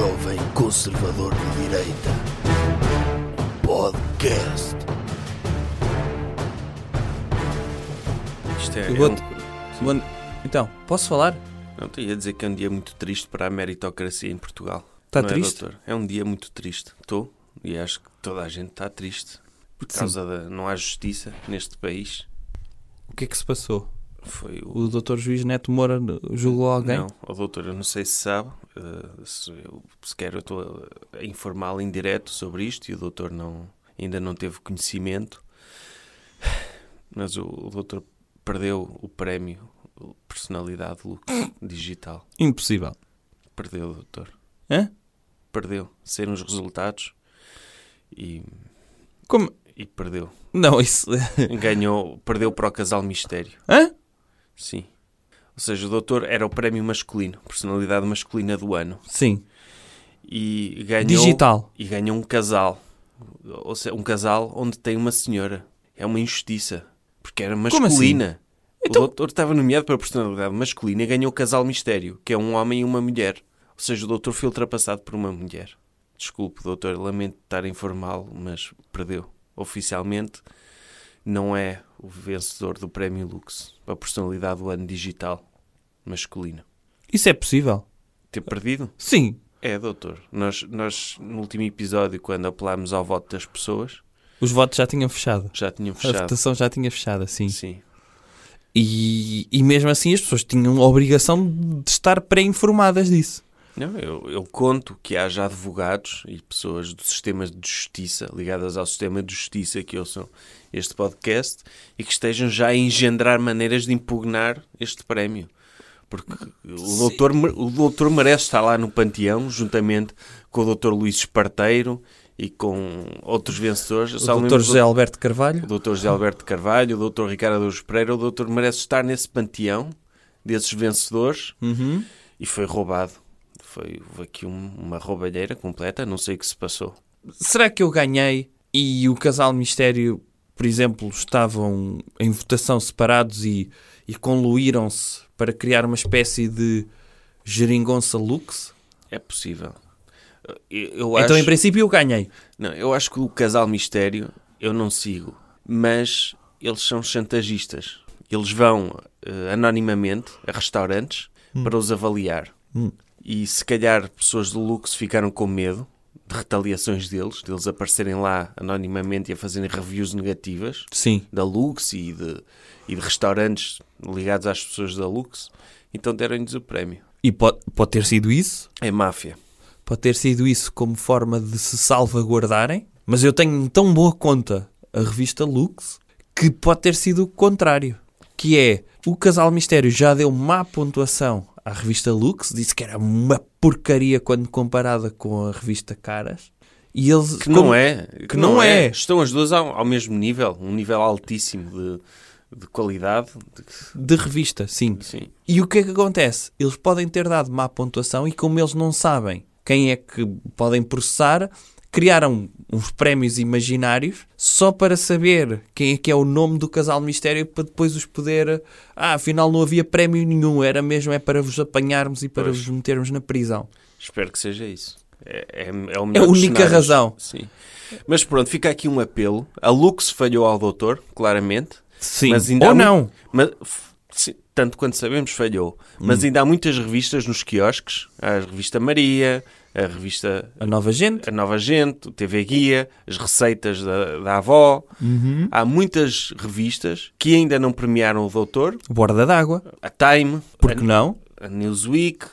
jovem conservador de direita. Podcast. Isto é, Eu é um- Bom, Então, posso falar? Não, te ia dizer que é um dia muito triste para a meritocracia em Portugal. Está é, triste? doutor? É um dia muito triste. Estou. E acho que toda a gente está triste. Por Sim. causa da... Não há justiça neste país. O que é que se passou? Foi o... Doutor Juiz Neto Moura julgou alguém? Não, o doutor, eu não sei se sabe, eh, se eu, sequer eu estou a informá-lo em direto sobre isto e o doutor não, ainda não teve conhecimento, mas o, o doutor perdeu o prémio Personalidade Lux Digital. Impossível. Perdeu, doutor. Hã? Perdeu. Saíram os resultados e, Como? e perdeu. Não, isso... Ganhou, perdeu para o casal mistério. Hã? Sim. Ou seja, o doutor era o prémio masculino, personalidade masculina do ano. Sim. E ganhou, Digital. E ganhou um casal. Ou seja, um casal onde tem uma senhora. É uma injustiça. Porque era Como masculina. Então- O doutor estava nomeado para personalidade masculina e ganhou o casal mistério, que é um homem e uma mulher. Ou seja, o doutor foi ultrapassado por uma mulher. Desculpe, doutor, lamento estar a informá-lo, mas perdeu. Oficialmente, não é o vencedor do Prémio Lux para a personalidade do ano digital masculino. Isso é possível? Ter perdido? Sim. É, doutor. Nós, nós, no último episódio, quando apelámos ao voto das pessoas, Os votos já tinham fechado. já tinham A fechado. votação já tinha fechado, sim. Sim. E, e mesmo assim as pessoas tinham a obrigação de estar pré-informadas disso. Não, eu, eu conto que haja advogados e pessoas do sistema de justiça, ligadas ao sistema de justiça que ouçam este podcast e que estejam já a engendrar maneiras de impugnar este prémio. Porque o doutor, o doutor merece estar lá no panteão, juntamente com o doutor Luís Esparteiro e com outros vencedores. O doutor José Alberto Carvalho. o Dr. José Alberto Carvalho, o Dr. Ricardo Araújo Pereira, o Dr. merece estar nesse panteão desses vencedores Uhum. e foi roubado. Foi houve aqui um- uma roubalheira completa, não sei o que se passou. Será que eu ganhei e o casal mistério, por exemplo, estavam em votação separados e, e conluíram-se para criar uma espécie de geringonça lux? É possível. Eu, eu acho, Então, em princípio, eu ganhei. não, eu acho que o casal mistério eu não sigo, mas eles são chantagistas. Eles vão eh, anonimamente a restaurantes para os avaliar. Hum. E se calhar pessoas do Lux ficaram com medo de retaliações deles, deles aparecerem lá anonimamente e a fazerem reviews negativas Sim. da Lux e de, e de restaurantes ligados às pessoas da Lux, então deram-lhes o prémio. E pode, pode ter sido isso. É máfia. Pode ter sido isso como forma de se salvaguardarem. Mas eu tenho tão boa conta a revista Lux que pode ter sido o contrário. Que é, o Casal Mistério já deu má pontuação à revista Lux, disse que era uma porcaria quando comparada com a revista Caras. E eles... Que não é. Que não é. Estão as duas ao, ao mesmo nível, um nível altíssimo de, de qualidade. de- De revista, sim. sim. E o que é que acontece? Eles podem ter dado má pontuação e como eles não sabem quem é que podem processar, criaram uns prémios imaginários só para saber quem é que é o nome do casal mistério para depois os poder... Ah, afinal não havia prémio nenhum, era mesmo é para vos apanharmos e para Pois. vos metermos na prisão. Espero que seja isso. É, é, é, É a única razão. Sim. Mas pronto, fica aqui um apelo. A Lux falhou ao doutor, claramente. Sim, Mas ainda há ou não. Mas, sim, tanto quanto sabemos, falhou. Mas ainda há muitas revistas nos quiosques. Há a revista Maria, a revista A nova gente. A Nova Gente, o TV Guia, as receitas da, da avó. Há muitas revistas que ainda não premiaram o doutor. Borda d'água. A Time, Porque não? a, a Newsweek,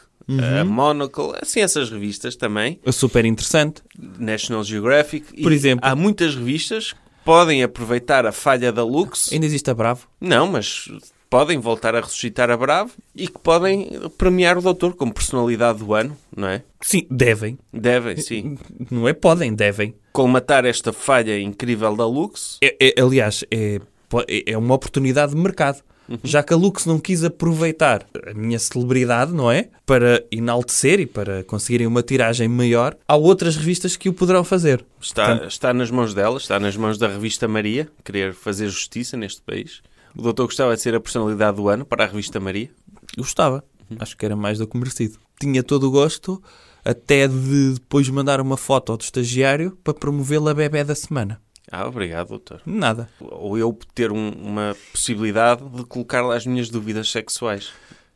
a Monocle, assim essas revistas também. É super interessante. National Geographic. Por exemplo. Há muitas revistas que podem aproveitar a falha da Lux. Ainda existe a Bravo. Não, mas podem voltar a ressuscitar a Bravo e que podem premiar o doutor como personalidade do ano, não é? Sim, devem. Devem, sim. Não é podem, devem. Colmatar esta falha incrível da Lux. É- é- aliás, é, é é uma oportunidade de mercado. Já que a Lux não quis aproveitar a minha celebridade, não é? Para enaltecer e para conseguirem uma tiragem maior, há outras revistas que o poderão fazer. Está, Portanto- está nas mãos dela, está nas mãos da revista Maria, querer fazer justiça neste país. O doutor gostava de ser a personalidade do ano para a revista Maria. Gostava. Acho que era mais do que merecido. Tinha todo o gosto até de depois mandar uma foto ao estagiário para promovê-la a bebê da semana. Ah, obrigado, doutor. Nada. Ou eu ter um- uma possibilidade de colocar lá as minhas dúvidas sexuais.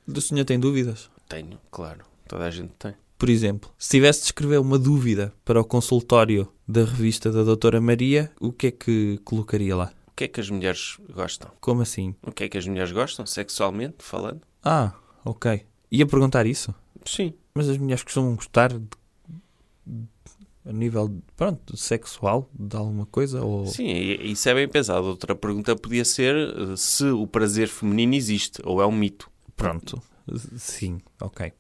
O senhor tem dúvidas? Tenho, claro. Toda a gente tem. Por exemplo, se tivesse de escrever uma dúvida para o consultório da revista da Doutora Maria, o que é que colocaria lá? O que é que as mulheres gostam? Como assim? O que é que as mulheres gostam, sexualmente falando? Ah, ok. Ia perguntar isso? Sim. Mas as mulheres costumam gostar de- a nível, pronto, sexual de alguma coisa? Ou... Sim, isso é bem pesado. Outra pergunta podia ser eh, se o prazer feminino existe ou é um mito. Pronto. Sim, ok.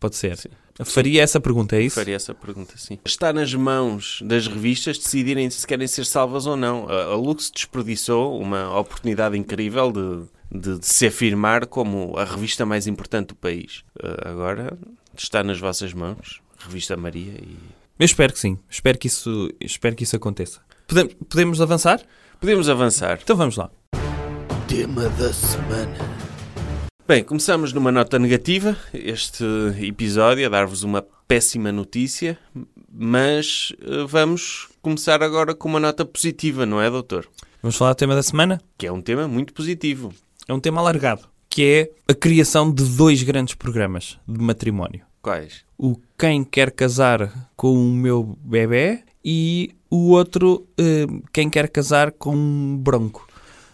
Pode ser. Sim. Faria essa pergunta, é isso? Faria essa pergunta, sim. Está nas mãos das revistas decidirem se querem ser salvas ou não. A Lux desperdiçou uma oportunidade incrível de, de- de se afirmar como a revista mais importante do país. Eh, Agora está nas vossas mãos, Revista Maria, e Eu espero que sim. Espero que isso, espero que isso aconteça. Podemos, podemos avançar? podemos avançar. Então vamos lá. Tema da semana. Bem, começamos numa nota negativa este episódio, a dar-vos uma péssima notícia, mas eh, vamos começar agora com uma nota positiva, não é, doutor? Vamos falar do tema da semana? Que é um tema muito positivo. É um tema alargado, que é a criação de dois grandes programas de matrimónio. Quais? O Quem Quer Casar com o Meu Bebé e o outro eh, Quem Quer Casar com um Bronco.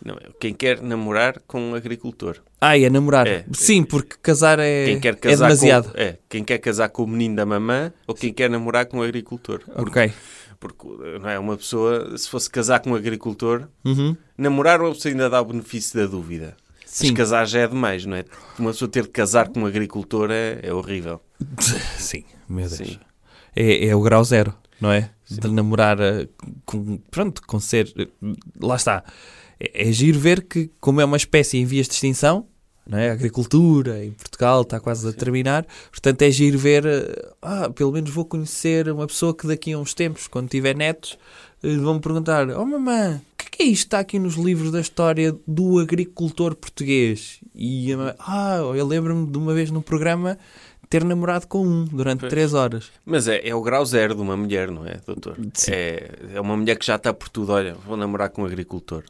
Não, é quem quer namorar com um agricultor. Ah, é namorar. É. Sim, porque casar é, Quem quer é casar demasiado. Com, é, quem quer casar com o menino da mamã ou quem quer namorar com um agricultor. Ok. Porque não é uma pessoa, se fosse casar com um agricultor, Uhum. namorar uma pessoa ainda dá o benefício da dúvida. Sim. Mas casar já é demais, não é? Uma pessoa ter de casar com um agricultor é, é horrível. Sim, meu Deus. Sim. É, é o grau zero, não é? De namorar eh, com. Pronto, com ser. eh, Lá está. É, é giro ver que, como é uma espécie em vias de extinção, é? A agricultura em Portugal está quase a terminar, portanto é giro ver. eh, Ah, pelo menos vou conhecer uma pessoa que daqui a uns tempos, quando tiver netos, eh, vão-me perguntar: Oh mamãe, o que é que é isto que está aqui nos livros da história do agricultor português? E a mamãe, ah, eu lembro-me de uma vez num programa ter namorado com um durante Pois. três horas. Mas é, é o grau zero de uma mulher, não é, doutor? Sim. É, é uma mulher que já está por tudo. Olha, vou namorar com um agricultor.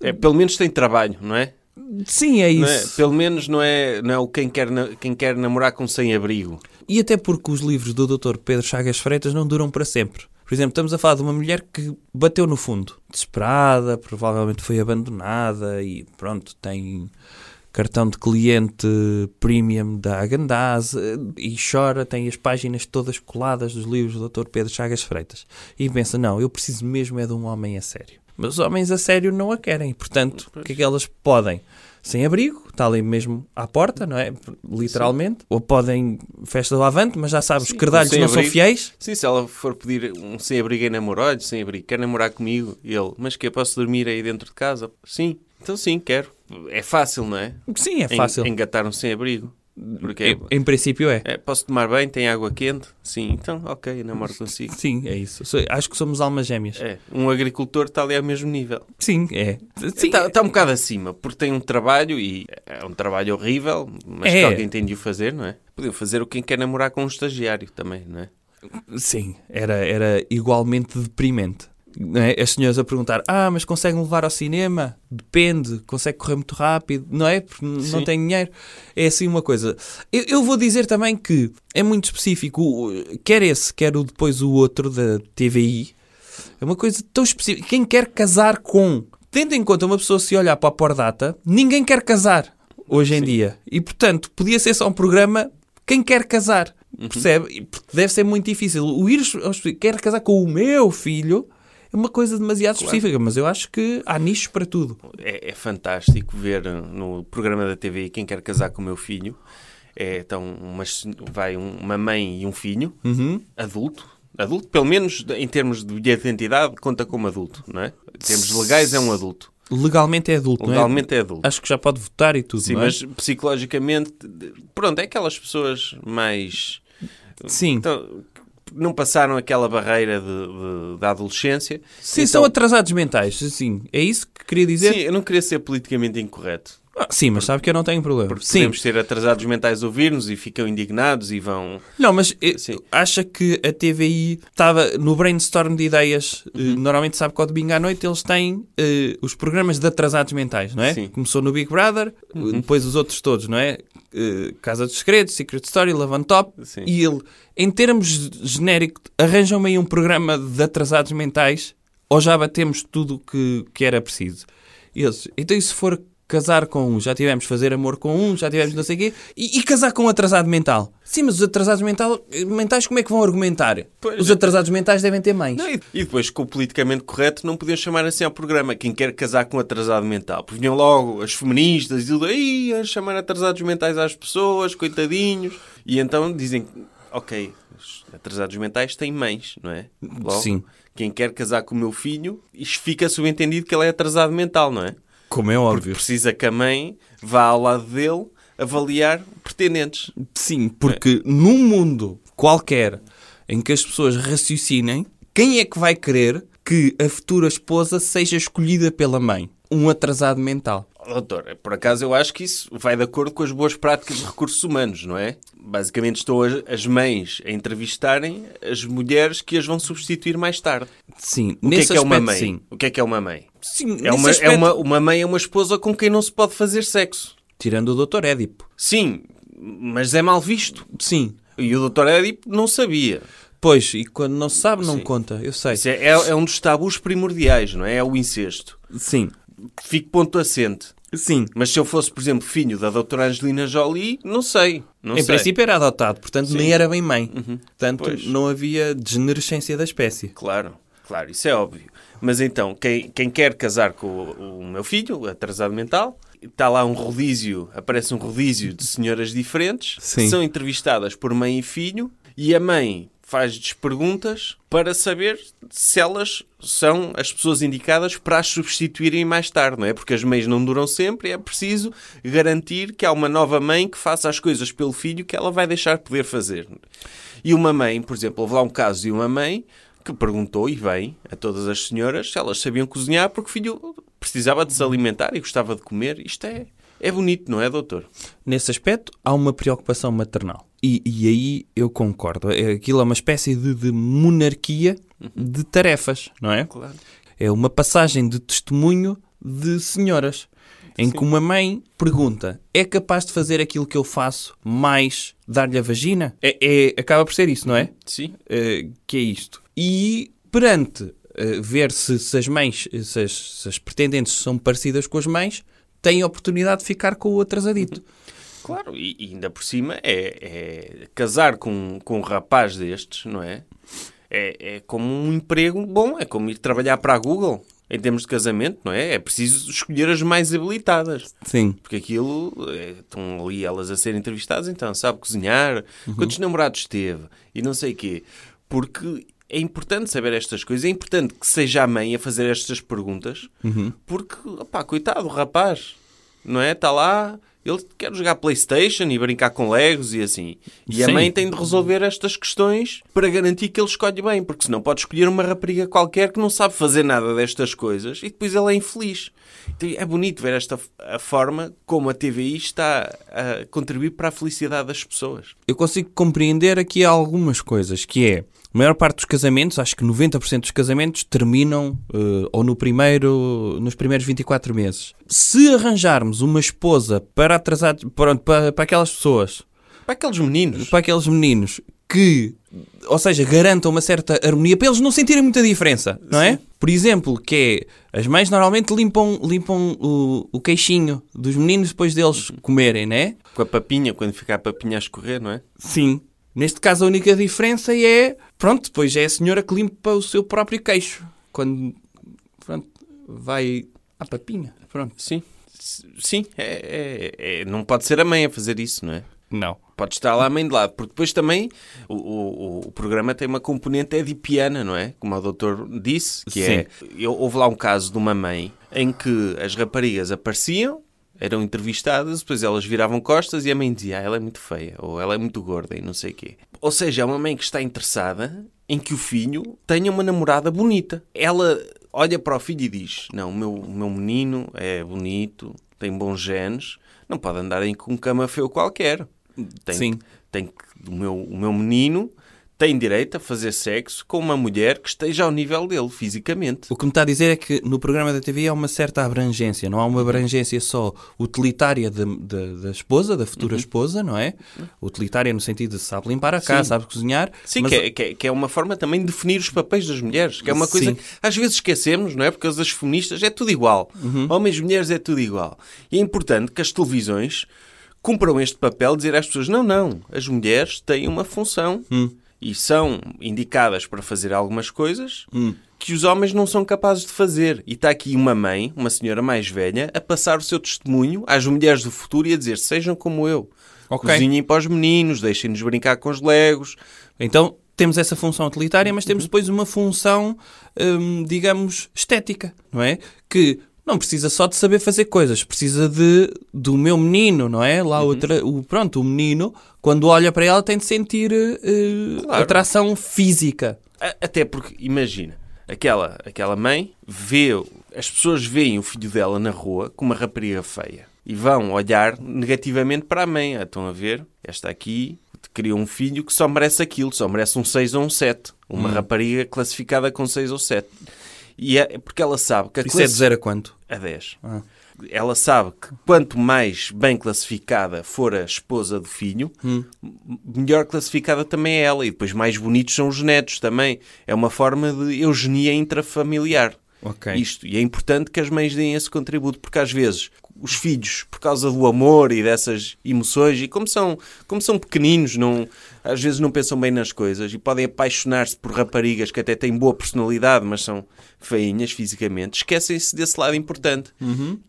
É, pelo menos tem trabalho, não é? Sim, é é? isso. Pelo menos não é, não é o quem quer, quem quer namorar com sem-abrigo. E até porque os livros do Dr. Pedro Chagas Freitas não duram para sempre. Por exemplo, estamos a falar de uma mulher que bateu no fundo, desesperada, provavelmente foi abandonada e pronto, tem cartão de cliente premium da Agandaz eh, e chora, tem as páginas todas coladas dos livros do Dr. Pedro Chagas Freitas. E pensa, não, eu preciso mesmo é de um homem a sério. Mas os homens a sério não a querem, portanto, o que é que elas podem? Sem abrigo, está ali mesmo à porta, não é? Literalmente. Ou podem festa do avante, mas já sabes, Sim, os cardalhos não são fiéis. Sim, se ela for pedir um sem-abrigo em namoro, olha, sem-abrigo, quer namorar comigo? E ele, mas que eu posso dormir aí dentro de casa? Sim, então sim, quero. É fácil, não é? Sim, é fácil. En- Engatar um sem-abrigo. Porque Em, em princípio é. é, posso tomar bem, tem água quente? Sim, então ok, namoro consigo. Sim, é isso. So- Acho que somos almas gêmeas. É, um agricultor está ali ao mesmo nível. Sim, é. Sim, Está, está um bocado acima, porque tem um trabalho e é um trabalho horrível, mas É. que alguém tem de o fazer, não é? Podiam fazer o quem quer namorar com um estagiário também, não é? sim era, era igualmente deprimente. É? As senhoras a perguntar: Ah, mas consegue-me levar ao cinema? Depende, consegue correr muito rápido, não é? Porque n- não Sim. tem dinheiro. É assim uma coisa. Eu, eu vou dizer também que é muito específico, quer esse, quer o, depois o outro da TVI. É uma coisa tão específica. Quem quer casar com. Tendo em conta uma pessoa se olhar para a Pordata, ninguém quer casar hoje em Sim. dia. E portanto, podia ser só um programa quem quer casar. Percebe? E Porque deve ser muito difícil. O ir aos- quer casar com o meu filho uma coisa demasiado Claro. específica, mas eu acho que há nichos para tudo. É, é fantástico ver no programa da TV quem quer casar com o meu filho. É, então, umas- vai um- uma mãe e um filho, Uhum. adulto. Adulto, pelo menos em termos de identidade, conta como adulto, não é? Em termos legais, é um adulto. Legalmente é adulto, é? Legalmente é adulto. Acho que já pode votar e tudo, Sim, é? mas psicologicamente, pronto, é aquelas pessoas mais. Sim. Então, não passaram aquela barreira de, de- da adolescência. Sim, Então- são atrasados mentais, sim. É isso que queria dizer? Sim, eu não queria ser politicamente incorreto. Ah, sim, mas sabe que eu não tenho problema. Porque Sim. podemos ter atrasados mentais a ouvir-nos e ficam indignados e vão. Não, mas eh, Sim. acha que a TVI estava no brainstorm de ideias? eh, Uhum. Normalmente sabe que ao domingo à noite eles têm eh, os programas de atrasados mentais, não é? Sim. Uhum. Começou no Big Brother, eh, depois os outros todos, não é? Eh, Casa dos Segredos, Secret Story, Love on Top. Sim. E ele, em termos genérico, arranjam-me aí um programa de atrasados mentais ou já batemos tudo o que, que era preciso? Eles, então e se for casar com um, já tivemos fazer amor com um, já tivemos não sei o quê, e, e casar com um atrasado mental? Sim, mas os atrasados mental, mentais como é que vão argumentar? Pois os é. atrasados mentais devem ter mães. Não, e e depois, com o politicamente correto, não podiam chamar assim ao programa quem quer casar com atrasado mental. Porque vinham logo as feministas e aí a chamar atrasados mentais às pessoas, coitadinhos. E então dizem, ok, os atrasados mentais têm mães, não é? Logo, Sim. Quem quer casar com o meu filho, isto fica subentendido que ele é atrasado mental, não é? Como é Porque óbvio. precisa que a mãe vá ao lado dele avaliar pretendentes. Sim, porque num mundo qualquer em que as pessoas raciocinem, quem é que vai querer que a futura esposa seja escolhida pela mãe? Um atrasado mental. Oh, Doutor, por acaso eu acho que isso vai de acordo com as boas práticas de recursos humanos, não é? Basicamente estão as, mães a entrevistarem as mulheres que as vão substituir mais tarde. Sim, O que é que é uma mãe? sim. O que é que é uma mãe? Sim, É uma, é aspecto- uma, uma mãe é uma esposa com quem não se pode fazer sexo. Tirando o Dr. Édipo. Sim, mas é mal visto. Sim. E o Dr. Édipo não sabia. Pois, e quando não se sabe, não Sim. conta. Eu sei. Isso é, é- é um dos tabus primordiais, não é? É o incesto. Sim. Fico ponto assente. Sim. Mas se eu fosse, por exemplo, filho da doutora Angelina Jolie, não sei. Não em sei. princípio era adotado, portanto nem era bem mãe. Portanto, Pois. não havia degenerescência da espécie. Claro, claro, isso é óbvio. Mas então, quem, quem quer casar com o, o meu filho, atrasado mental, está lá um rodízio, aparece um rodízio de senhoras diferentes, Sim. são entrevistadas por mãe e filho, e a mãe faz-lhes perguntas para saber se elas são as pessoas indicadas para as substituírem mais tarde, não é? Porque as mães não duram sempre e é preciso garantir que há uma nova mãe que faça as coisas pelo filho que ela vai deixar de poder fazer. E uma mãe, por exemplo, houve lá um caso de uma mãe que perguntou, e bem, a todas as senhoras se elas sabiam cozinhar porque o filho precisava de se alimentar e gostava de comer. Isto é, é bonito, não é, doutor? Nesse aspecto, há uma preocupação maternal. E, e aí eu concordo. É- Aquilo é uma espécie de, de monarquia de tarefas, não é? Claro. É uma passagem de testemunho de senhoras. Em que uma mãe pergunta: é capaz de fazer aquilo que eu faço mais dar-lhe a vagina? É, é- acaba por ser isso, não é? Sim. Eh, que é isto. E perante eh, ver se, se as mães, se as, se as pretendentes são parecidas com as mães, têm a oportunidade de ficar com o atrasadito. Claro, e, e ainda por cima é, é casar com, com um rapaz destes, não é? é? É como um emprego bom, é como ir trabalhar para a Google em termos de casamento, não é? É preciso escolher as mais habilitadas. Sim. Porque aquilo, é, estão ali elas a ser entrevistadas, então, sabe cozinhar, quantos namorados teve e não sei o quê. Porque é importante saber estas coisas, é importante que seja a mãe a fazer estas perguntas, porque, opá, coitado, o rapaz, não é? Está lá, ele quer jogar Playstation e brincar com Legos e assim. E a Sim. mãe tem de resolver estas questões para garantir que ele escolhe bem, porque senão pode escolher uma rapariga qualquer que não sabe fazer nada destas coisas e depois ele é infeliz. Então é bonito ver esta a forma como a TVI está a contribuir para a felicidade das pessoas. Eu consigo compreender aqui algumas coisas, que é, a maior parte dos casamentos, acho que 90% dos casamentos terminam eh, ou no primeiro, nos primeiros 24 meses. Se arranjarmos uma esposa para atrasar, pronto, para, para aquelas pessoas, Para aqueles meninos. para aqueles meninos que, ou seja, garantam uma certa harmonia para eles não sentirem muita diferença, não é? Por exemplo, que é, as mães normalmente limpam, limpam o, o queixinho dos meninos depois deles comerem, não é? Com a papinha, quando fica a papinha a escorrer, não é? Sim. Neste caso, a única diferença é. Pronto, depois é a senhora que limpa o seu próprio queixo. Quando. Pronto, vai à papinha. Pronto. Sim. Sim, é, é- é- não pode ser a mãe a fazer isso, não é? Não. Pode estar lá a mãe de lado, porque depois também o, o- o programa tem uma componente edipiana, não é? Como o doutor disse, que é... Eu, houve lá um caso de uma mãe em que as raparigas apareciam, eram entrevistadas, depois elas viravam costas e a mãe dizia, ah, ela é muito feia, ou ela é muito gorda e não sei o quê. Ou seja, é uma mãe que está interessada em que o filho tenha uma namorada bonita. Ela olha para o filho e diz, não, o meu, o meu menino é bonito, tem bons genes, não pode andar em com um camafeu qualquer. Tem, Sim. Tem que, o, meu, o meu menino tem direito a fazer sexo com uma mulher que esteja ao nível dele, fisicamente. O que me está a dizer é que no programa da TV há uma certa abrangência, não há uma abrangência só utilitária da, da, da esposa, da Uhum. futura esposa, não é? Utilitária no sentido de sabe limpar a casa, Sim. sabe cozinhar. Sim, mas que, é, que, é, que é uma forma também de definir os papéis das mulheres, que é uma coisa Sim. que às vezes esquecemos, não é? Porque as feministas é tudo igual. Uhum. Homens e mulheres é tudo igual. E é importante que as televisões cumpram este papel de dizer às pessoas: não, não, as mulheres têm uma função Hum. E são indicadas para fazer algumas coisas Hum. que os homens não são capazes de fazer. E está aqui uma mãe, uma senhora mais velha, a passar o seu testemunho às mulheres do futuro e a dizer: sejam como eu. Ok. Cozinhem para os meninos, deixem-nos brincar com os legos. Então temos essa função utilitária, mas temos depois uma função, hum, digamos, estética, não é? Que não precisa só de saber fazer coisas, precisa de do meu menino, não é? Lá outra, o, pronto, o menino, quando olha para ela, tem de sentir eh, Claro. atração física. Até porque, imagina, aquela, aquela mãe vê, as pessoas veem o filho dela na rua com uma rapariga feia e vão olhar negativamente para a mãe. Ah, Estão a ver? Esta aqui criou um filho que só merece aquilo, só merece um 6 ou um 7. Uma rapariga classificada com 6 ou 7. E é porque ela sabe que a Isso é de classi- zero a quanto? a 10. Ah. Ela sabe que quanto mais bem classificada for a esposa do filho, Hum. melhor classificada também é ela. E depois mais bonitos são os netos também. É uma forma de eugenia intrafamiliar. Ok. Isto. E é importante que as mães deem esse contributo, porque às vezes os filhos, por causa do amor e dessas emoções, e como são, como são pequeninos, não, às vezes não pensam bem nas coisas e podem apaixonar-se por raparigas que até têm boa personalidade, mas são feinhas fisicamente, esquecem-se desse lado importante,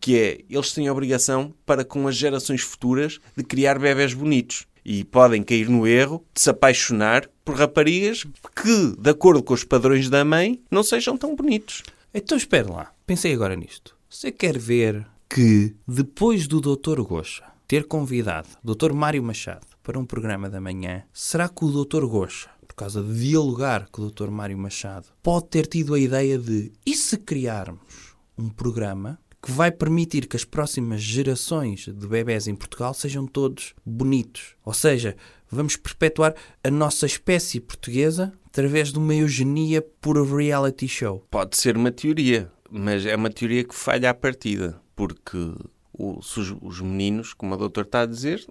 que é eles têm a obrigação para com as gerações futuras de criar bebés bonitos. E podem cair no erro de se apaixonar por raparigas que, de acordo com os padrões da mãe, não sejam tão bonitos. Então espera lá, pensei agora nisto. Você quer ver que depois do Dr. Goxa ter convidado o Dr. Mário Machado para um programa da manhã, será que o Dr. Goxa, por causa de dialogar com o Dr. Mário Machado, pode ter tido a ideia de e se criarmos um programa que vai permitir que as próximas gerações de bebés em Portugal sejam todos bonitos? Ou seja, vamos perpetuar a nossa espécie portuguesa através de uma eugenia por reality show. Pode ser uma teoria, mas é uma teoria que falha à partida, porque os, os meninos, como o doutor está a dizer,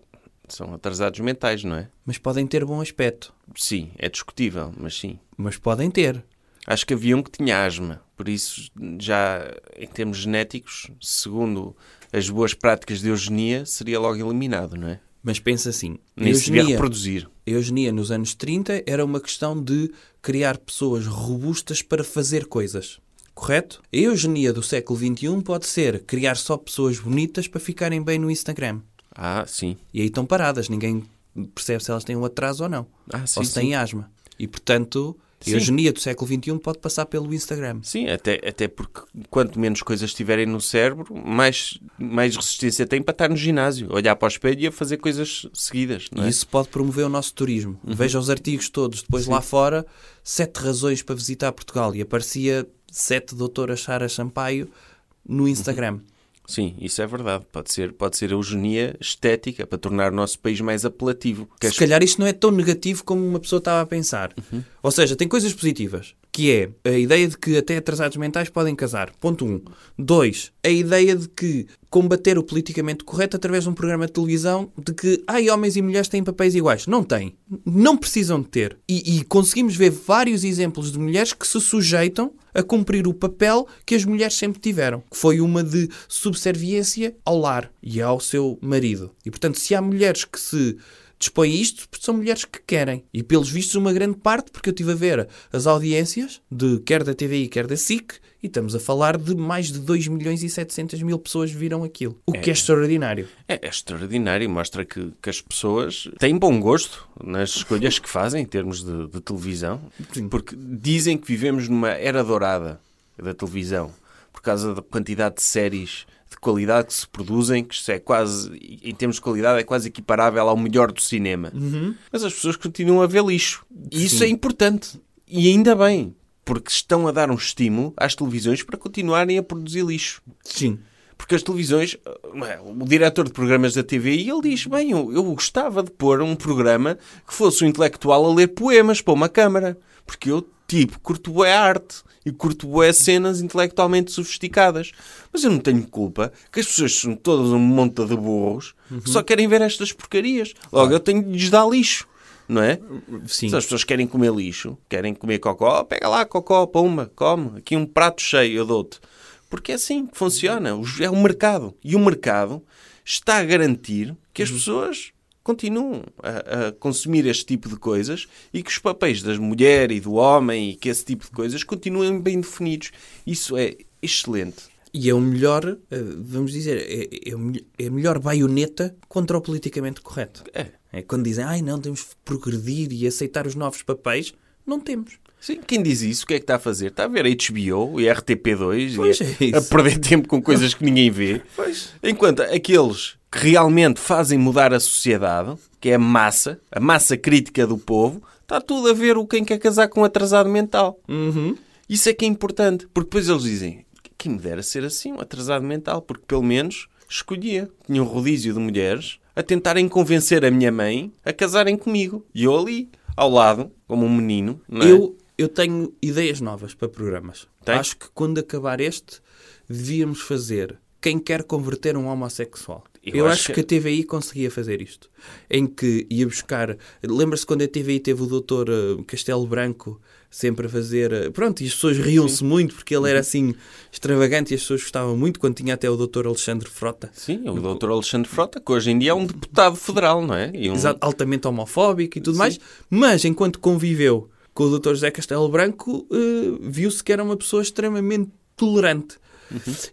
são atrasados mentais, não é? Mas podem ter bom aspecto. Sim, é discutível, mas sim. Mas podem ter. Acho que havia um que tinha asma, por isso, já em termos genéticos, segundo as boas práticas de eugenia, seria logo eliminado, não é? Mas pensa assim: Nem se eugenia, reproduzir. a eugenia nos anos 30 era uma questão de criar pessoas robustas para fazer coisas. Correto? A eugenia do século XXI pode ser criar só pessoas bonitas para ficarem bem no Instagram. Ah, sim. E aí estão paradas, ninguém percebe se elas têm um atraso ou não. Ah, sim, ou se sim. têm asma. E portanto, a Sim. eugenia do século XXI pode passar pelo Instagram. Sim, até, até porque quanto menos coisas tiverem no cérebro, mais, mais resistência tem para estar no ginásio, olhar para o espelho e a fazer coisas seguidas. Não E é? isso pode promover o nosso turismo. Veja os artigos todos. Depois lá fora, sete razões para visitar Portugal. E aparecia sete doutoras Sara Sampaio no Instagram. Sim, isso é verdade. Pode ser, pode ser eugenia estética para tornar o nosso país mais apelativo. Se as- calhar isto não é tão negativo como uma pessoa estava a pensar. Ou seja, tem coisas positivas. Que é a ideia de que até atrasados mentais podem casar. Ponto 1. Um. Dois, a ideia de que combater o politicamente correto através de um programa de televisão de que ai, homens e mulheres têm papéis iguais. Não têm. Não precisam de ter. E, e conseguimos ver vários exemplos de mulheres que se sujeitam a cumprir o papel que as mulheres sempre tiveram. Que foi uma de subserviência ao lar e ao seu marido. E portanto, se há mulheres que se dispõem a isto, porque são mulheres que querem. E pelos vistos, uma grande parte, porque eu estive a ver as audiências, de quer da TVI, quer da SIC, e estamos a falar de mais de 2 milhões e 700 mil pessoas viram aquilo. O que é extraordinário. É, é extraordinário mostra que, que as pessoas têm bom gosto nas escolhas que fazem em termos de, de televisão, Sim. porque dizem que vivemos numa era dourada da televisão por causa da quantidade de séries de qualidade que se produzem, que isto é quase, em termos de qualidade, é quase equiparável ao melhor do cinema. Mas as pessoas continuam a ver lixo. E isso Sim. é importante. E ainda bem, porque estão a dar um estímulo às televisões para continuarem a produzir lixo. Sim. Porque as televisões, é, o diretor de programas da TVI, ele diz, bem, eu, eu gostava de pôr um programa que fosse um intelectual a ler poemas para uma câmara. Porque eu, tipo, curto bué arte e curto bué cenas intelectualmente sofisticadas. Mas eu não tenho culpa que as pessoas são todas um monte de burros que só querem ver estas porcarias. Logo, eu tenho de lhes dar lixo. Não é? Sim. Se as pessoas querem comer lixo, querem comer cocó, pega lá cocó, pumba, come. Aqui um prato cheio, eu dou-te. Porque é assim que funciona. É o mercado. E o mercado está a garantir que as pessoas continuam a, a consumir este tipo de coisas e que os papéis da mulher e do homem e que esse tipo de coisas continuem bem definidos. Isso é excelente. E é o melhor, eh, vamos dizer, é, é, é a melhor baioneta contra o politicamente correto. É. É quando dizem, ai não, temos de progredir e aceitar os novos papéis. Não temos. Sim, quem diz isso, o que é que está a fazer? Está a ver a HBO e a RTP2 Pois e é a, a perder tempo com coisas que ninguém vê. Enquanto aqueles que realmente fazem mudar a sociedade, que é a massa, a massa crítica do povo, está tudo a ver o quem quer casar com um atrasado mental. Isso é que é importante, porque depois eles dizem que me dera ser assim, um atrasado mental, porque pelo menos escolhia. Tinha um rodízio de mulheres a tentarem convencer a minha mãe a casarem comigo. E eu ali, ao lado, como um menino, é? Eu, eu tenho ideias novas para programas. Tem? Acho que quando acabar este, devíamos fazer quem quer converter um homossexual. Eu Eu, acho que- que... a TVI conseguia fazer isto. Em que ia buscar. Lembra-se quando a TVI teve o doutor eh, Castelo Branco sempre a fazer. eh, Pronto, e as pessoas riam-se muito porque ele era Uhum. assim extravagante e as pessoas gostavam muito quando tinha até o doutor Alexandre Frota. Sim, o Dr. Alexandre Frota, que hoje em dia é um deputado federal, não é? Um... Exato, altamente homofóbico e tudo mais, mas enquanto conviveu com o Dr. José Castelo Branco, eh, viu-se que era uma pessoa extremamente tolerante.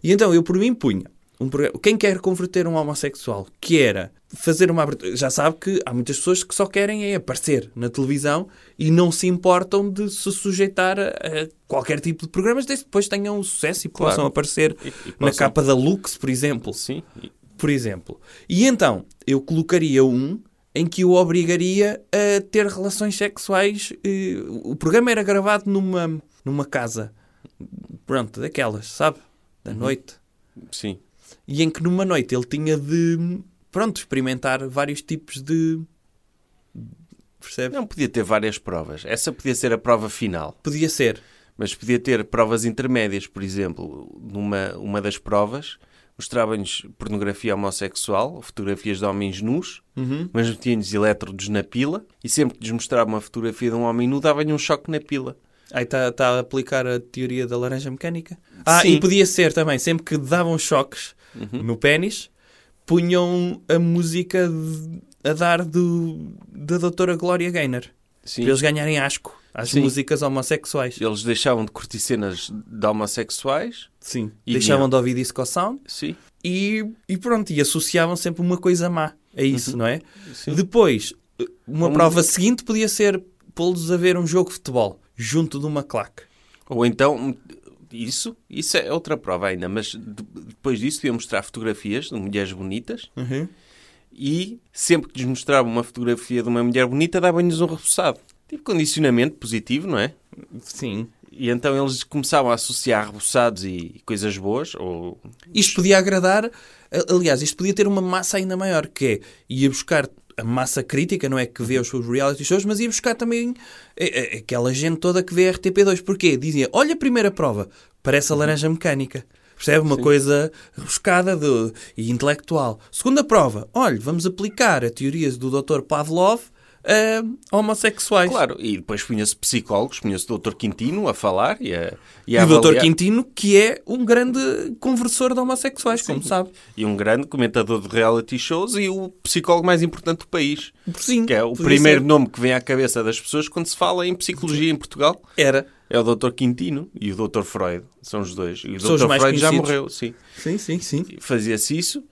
E então eu, por mim, punha um programa. Quem quer converter um homossexual, que era fazer uma abertura. Já sabe que há muitas pessoas que só querem é aparecer na televisão e não se importam de se sujeitar a, a qualquer tipo de programas, desde que depois tenham um sucesso e Claro. possam aparecer E- e na possam- capa da Lux, por exemplo Sim. por exemplo. E então, eu colocaria um em que o obrigaria a ter relações sexuais. eh, O programa era gravado numa, numa casa, pronto, daquelas, sabe? Da noite. Sim. E em que numa noite ele tinha de, pronto, experimentar vários tipos de... Percebe? Não podia ter várias provas. Essa podia ser a prova final. Podia ser. Mas podia ter provas intermédias, por exemplo, numa uma das provas mostrava-nos pornografia homossexual, fotografias de homens nus, mas metia-nos elétrodos na pila e sempre que lhes mostrava uma fotografia de um homem nu dava-lhe um choque na pila. Aí está tá a aplicar a teoria da laranja mecânica. Ah, Sim. e podia ser também, sempre que davam choques no pênis, punham a música de- a dar do, da doutora Glória Gaynor. Sim. Para eles ganharem asco às Sim. músicas homossexuais. Eles deixavam de curtir cenas de homossexuais. Sim. E Deixavam de ouvir disco sound Sim. e, e pronto, e associavam sempre uma coisa má a isso, não é? Sim. Depois, uma Como- prova seguinte podia ser pô-los a ver um jogo de futebol junto de uma claque. Ou então, isso, isso é outra prova ainda, mas de- depois disso ia mostrar fotografias de mulheres bonitas e sempre que lhes mostrava uma fotografia de uma mulher bonita davam-lhes um repousado. Tipo condicionamento positivo, não é? Sim. E então eles começavam a associar reboçados e coisas boas, ou... Isto podia agradar, aliás, isto podia ter uma massa ainda maior, que é, ia buscar a massa crítica, não é que vê os seus reality shows, mas ia buscar também eh, eh, aquela gente toda que vê a RTP2. Porquê? Dizia, olha a primeira prova, parece a laranja mecânica. Percebe? Uma coisa rebuscada de- e intelectual. Segunda prova, olha, vamos aplicar a teorias do Dr. Pavlov a homossexuais. Claro, e depois punha-se psicólogos, punha-se o Dr. Quintino a falar e a, E a o Dr. Quintino, que é um grande conversor de homossexuais, como sabe. E um grande comentador de reality shows e o psicólogo mais importante do país. Sim, Que é o primeiro ser. nome que vem à cabeça das pessoas quando se fala em psicologia em Portugal. Era. É o Dr. Quintino e o Dr. Freud. São os dois. E o São Dr. Freud já morreu, sim. Sim, sim, sim. Fazia-se isso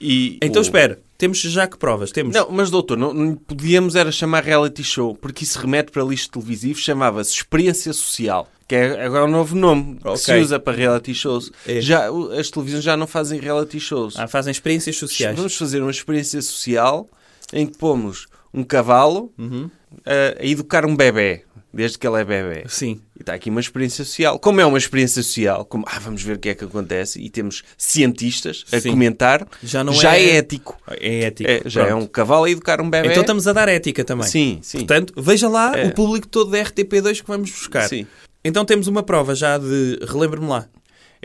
e... Então o- espera, temos já que provas? Temos. Não, mas doutor, não, não podíamos era chamar reality show, porque isso remete para lixo televisivo, chamava-se experiência social, que é agora um novo nome que Ok. se usa para reality shows. É. Já, o- as televisões já não fazem reality shows. Ah, fazem experiências sociais. Vamos fazer uma experiência social em que pomos um cavalo Uhum. a, a educar um bebê. Desde que ele é bebê. Sim. E está aqui uma experiência social. Como é uma experiência social, como ah, vamos ver o que é que acontece, e temos cientistas a Sim. comentar, Já não já é- é ético. É ético. É, já é um cavalo a educar um bebê. Então estamos a dar ética também. Sim, sim. Portanto, veja lá É. o público todo da RTP2 que vamos buscar. Sim. Então temos uma prova já de. Relembro-me lá.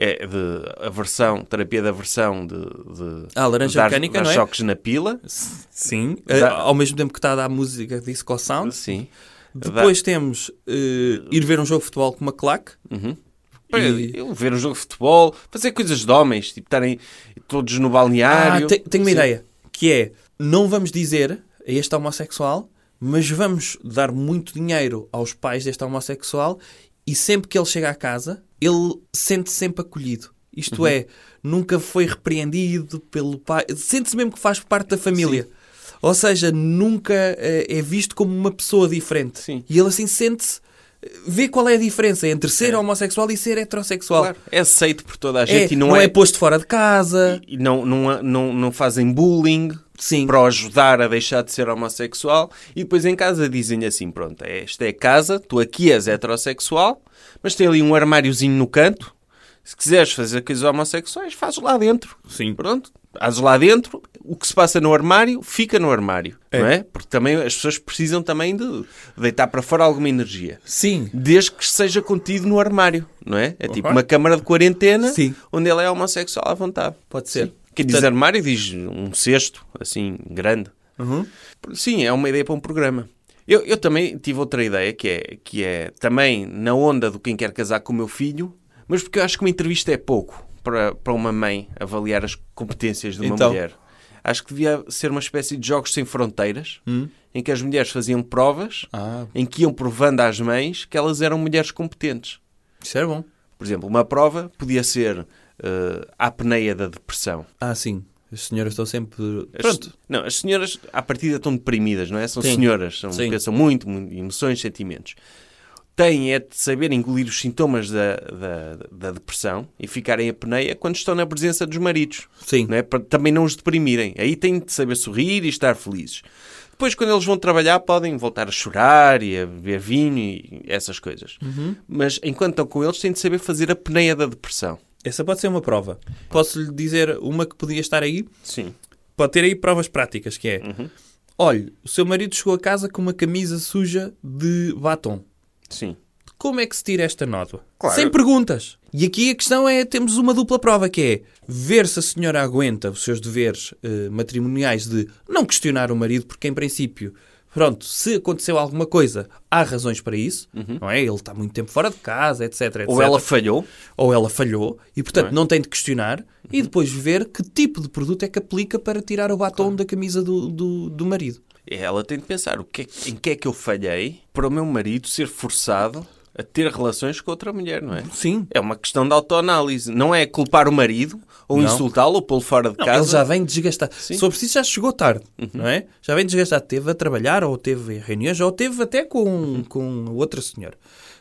É de aversão, terapia de aversão, de, de Ah, laranja de dar, mecânica, dar não é? choques na pila. Sim. Dá- ao mesmo tempo que está a dar música Disco Sound. Sim. Depois temos eh, ir ver um jogo de futebol com uma claque. Uhum. E- Eu ver um jogo de futebol, fazer coisas de homens, tipo estarem todos no Ah, balneário. te- tenho uma Sim. ideia. Que é, não vamos dizer a este homossexual, mas vamos dar muito dinheiro aos pais deste homossexual e sempre que ele chega à casa, ele sente-se sempre acolhido. Isto Uhum. é, nunca foi repreendido pelo pai. Sente-se mesmo que faz parte da família. Ou seja, nunca eh, é visto como uma pessoa diferente. Sim. E ele assim sente-se, vê qual é a diferença entre ser homossexual e ser heterossexual. Claro, é aceito por toda a É, gente e não, não é, é posto fora de casa. e não, não, não, não fazem bullying Sim. para o ajudar a deixar de ser homossexual e depois em casa dizem assim, pronto, é, esta é casa, tu aqui és heterossexual, mas tem ali um armáriozinho no canto, se quiseres fazer coisas homossexuais, fazes lá dentro. Sim. Pronto, fazes lá dentro, o que se passa no armário, fica no armário, É. não é? Porque também as pessoas precisam também de deitar para fora alguma energia. Sim. Desde que seja contido no armário, não é? É tipo Ok. uma câmara de quarentena Sim. onde ele é homossexual à vontade. Pode ser. Sim. Quem diz Portanto- armário diz um cesto, assim, grande. Uhum. Sim, é uma ideia para um programa. Eu, eu também tive outra ideia, que é, que é também na onda do quem quer casar com o meu filho, mas porque eu acho que uma entrevista é pouco para, para uma mãe avaliar as competências de uma Então? mulher. Acho que devia ser uma espécie de jogos sem fronteiras, Hum. em que as mulheres faziam provas, Ah, em que iam provando às mães que elas eram mulheres competentes. isso é bom. Por exemplo, uma prova podia ser eh, a apneia da depressão. Ah, sim. As senhoras estão sempre. As- Pronto. Não, as senhoras à partida estão deprimidas, não é? São Sim. senhoras, são, Sim. pensam muito, muito, emoções, sentimentos. Têm é de saber engolir os sintomas da, da, da depressão e ficarem a peneia quando estão na presença dos maridos, Sim. não é? Para também não os deprimirem. Aí têm de saber sorrir e estar felizes. Depois, quando eles vão trabalhar, podem voltar a chorar e a beber vinho e essas coisas. Uhum. Mas enquanto estão com eles, têm de saber fazer a peneia da depressão. Essa pode ser uma prova. Posso-lhe dizer uma que podia estar aí? Sim. Pode ter aí provas práticas, que é... Uhum. Olhe, o seu marido chegou a casa com uma camisa suja de batom. Sim. Como é que se tira esta nódoa? Claro. Sem perguntas. E aqui a questão é, temos uma dupla prova, que é ver se a senhora aguenta os seus deveres eh, matrimoniais de não questionar o marido, porque em princípio, pronto, se aconteceu alguma coisa, há razões para isso, não é? Ele está muito tempo fora de casa, etc, etc. Ou ela falhou, ou ela falhou e, portanto, Não é? não, tem de questionar e depois ver que tipo de produto é que aplica para tirar o batom da camisa do, do, do marido. Ela tem de pensar o que é- em que é que eu falhei para o meu marido ser forçado a ter relações com outra mulher, não é? Sim. É uma questão de autoanálise. Não é culpar o marido, ou insultá-lo, ou pô-lo fora de Não, casa. ele já vem desgastado. Sim. Uhum. For preciso, já chegou tarde, não é? Já vem desgastado. Teve a trabalhar, ou teve reuniões, ou teve até com, Uhum. com outra senhora.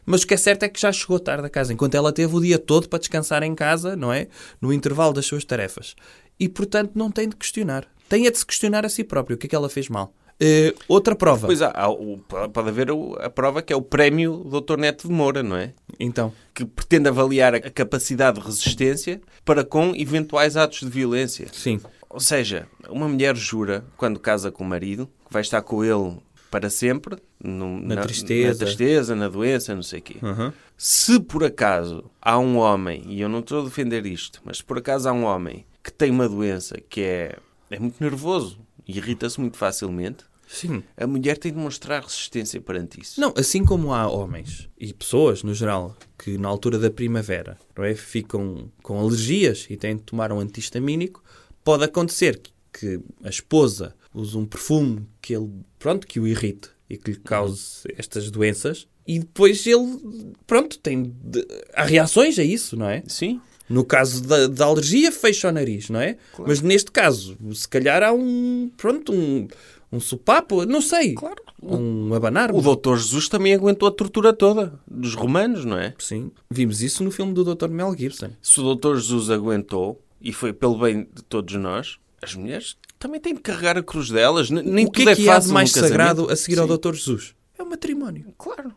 Mas o que é certo é que já chegou tarde a casa, enquanto ela teve o dia todo para descansar em casa, não é? No intervalo das suas tarefas. E, portanto, não tem de questionar. Tem é de se questionar a si próprio. O que é que ela fez mal? Eh, outra prova. Pois há, há o- pode haver a prova que é o prémio Dr. Neto de Moura, não é? Então, Que pretende avaliar a capacidade de resistência para com eventuais atos de violência. sim. Ou seja, uma mulher jura, quando casa com o marido, que vai estar com ele para sempre, no- Na tristeza. na, tristeza, na doença, não sei o quê. Uhum. Se por acaso há um homem, e eu não estou a defender isto, mas se por acaso há um homem que tem uma doença que é, é muito nervoso irrita-se muito facilmente, Sim. a mulher tem de mostrar resistência perante isso. Não, assim como há homens e pessoas, no geral, que na altura da primavera não é, ficam com alergias e têm de tomar um antihistamínico, pode acontecer que, que a esposa use um perfume que ele, pronto, que o irrite e que lhe cause estas doenças e depois ele, pronto, tem de- há reações a isso, não é? Sim, No caso da, da alergia, fecha o nariz, não é? Mas neste caso, se calhar há um, pronto, um, um sopapo, não sei. Claro. Um abanar. o doutor Jesus também aguentou a tortura toda dos romanos, não é? Sim, vimos isso no filme do Dr. Mel Gibson. Se o doutor Jesus aguentou, e foi pelo bem de todos nós, as mulheres também têm de carregar a cruz delas. Nem o que tudo é que há de fácil mais no casamento. sagrado a seguir ao Sim. Dr. Jesus? É o matrimónio. Claro.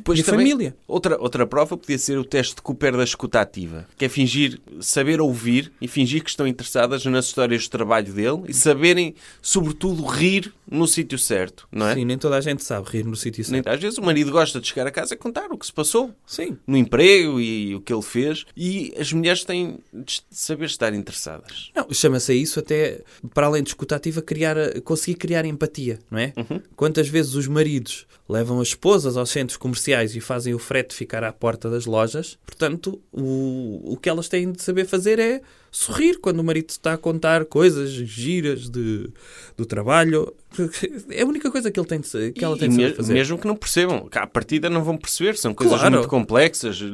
Depois e também, família. Outra, outra prova podia ser o teste de Cooper da escuta ativa, que é fingir, saber ouvir e fingir que estão interessadas nas histórias de trabalho dele e saberem, sobretudo, rir no sítio certo, não é? Sim, nem toda a gente sabe rir no sítio Nem- certo. Às vezes o marido gosta de chegar a casa e contar o que se passou Sim. no emprego e o que ele fez e as mulheres têm de saber estar interessadas. Não, chama-se a isso até, para além de escutativa, criar, a- conseguir criar empatia, não é? Quantas vezes os maridos levam as esposas aos centros comerciais e fazem o frete ficar à porta das lojas, portanto, o, o que elas têm de saber fazer é sorrir quando o marido está a contar coisas giras de, do trabalho. É a única coisa que, ele tem de, que ela E- tem e de saber fazer. mesmo que não percebam, que à partida não vão perceber, são coisas Claro. muito complexas de,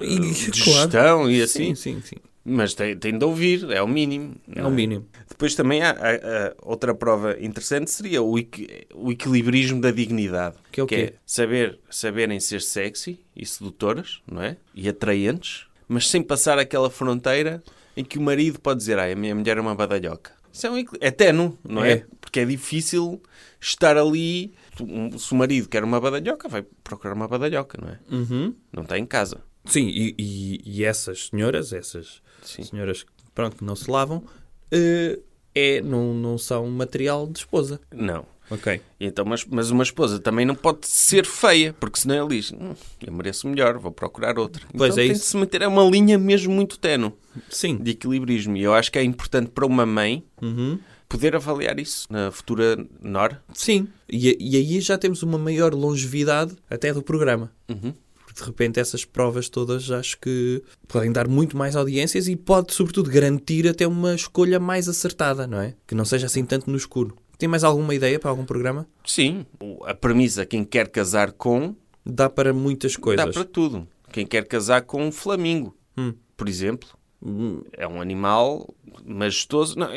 E- de gestão e assim. Sim, sim, sim. Mas tem, tem de ouvir, é o mínimo. É não o mínimo. Depois também há, há- há outra prova interessante seria o, equi- o equilibrismo da dignidade. Que é o quê? saber, saberem ser sexy e sedutoras, não é? E atraentes, mas sem passar aquela fronteira em que o marido pode dizer, ah, a minha mulher é uma badalhoca. Isso é, um é ténue, não é? É. Porque é difícil estar ali. Se o marido quer uma badalhoca, vai procurar uma badalhoca, não é? Uhum. Não está em casa. Sim, e, e- e essas senhoras, essas Sim. senhoras que, pronto, que não se lavam, eh, é, não, não são material de esposa. Não. Ok. Então, mas, mas uma esposa também não pode ser feia, porque senão ele diz: "Hum, Eu mereço melhor, vou procurar outra. Pois então é tem isso. de se meter a uma linha mesmo muito tenue Sim. de equilibrismo. E eu acho que é importante para uma mãe Uhum. poder avaliar isso na futura Nor. Sim. E, e aí já temos uma maior longevidade até do programa. Uhum. De repente essas provas todas acho que podem dar muito mais audiências e pode, sobretudo, garantir até uma escolha mais acertada, não é? Que não seja assim tanto no escuro. Tem mais alguma ideia para algum programa? Sim, a premissa: quem quer casar com, Dá para muitas coisas. dá para tudo. Quem quer casar com um flamingo, Hum. por exemplo. É um animal majestoso. Não,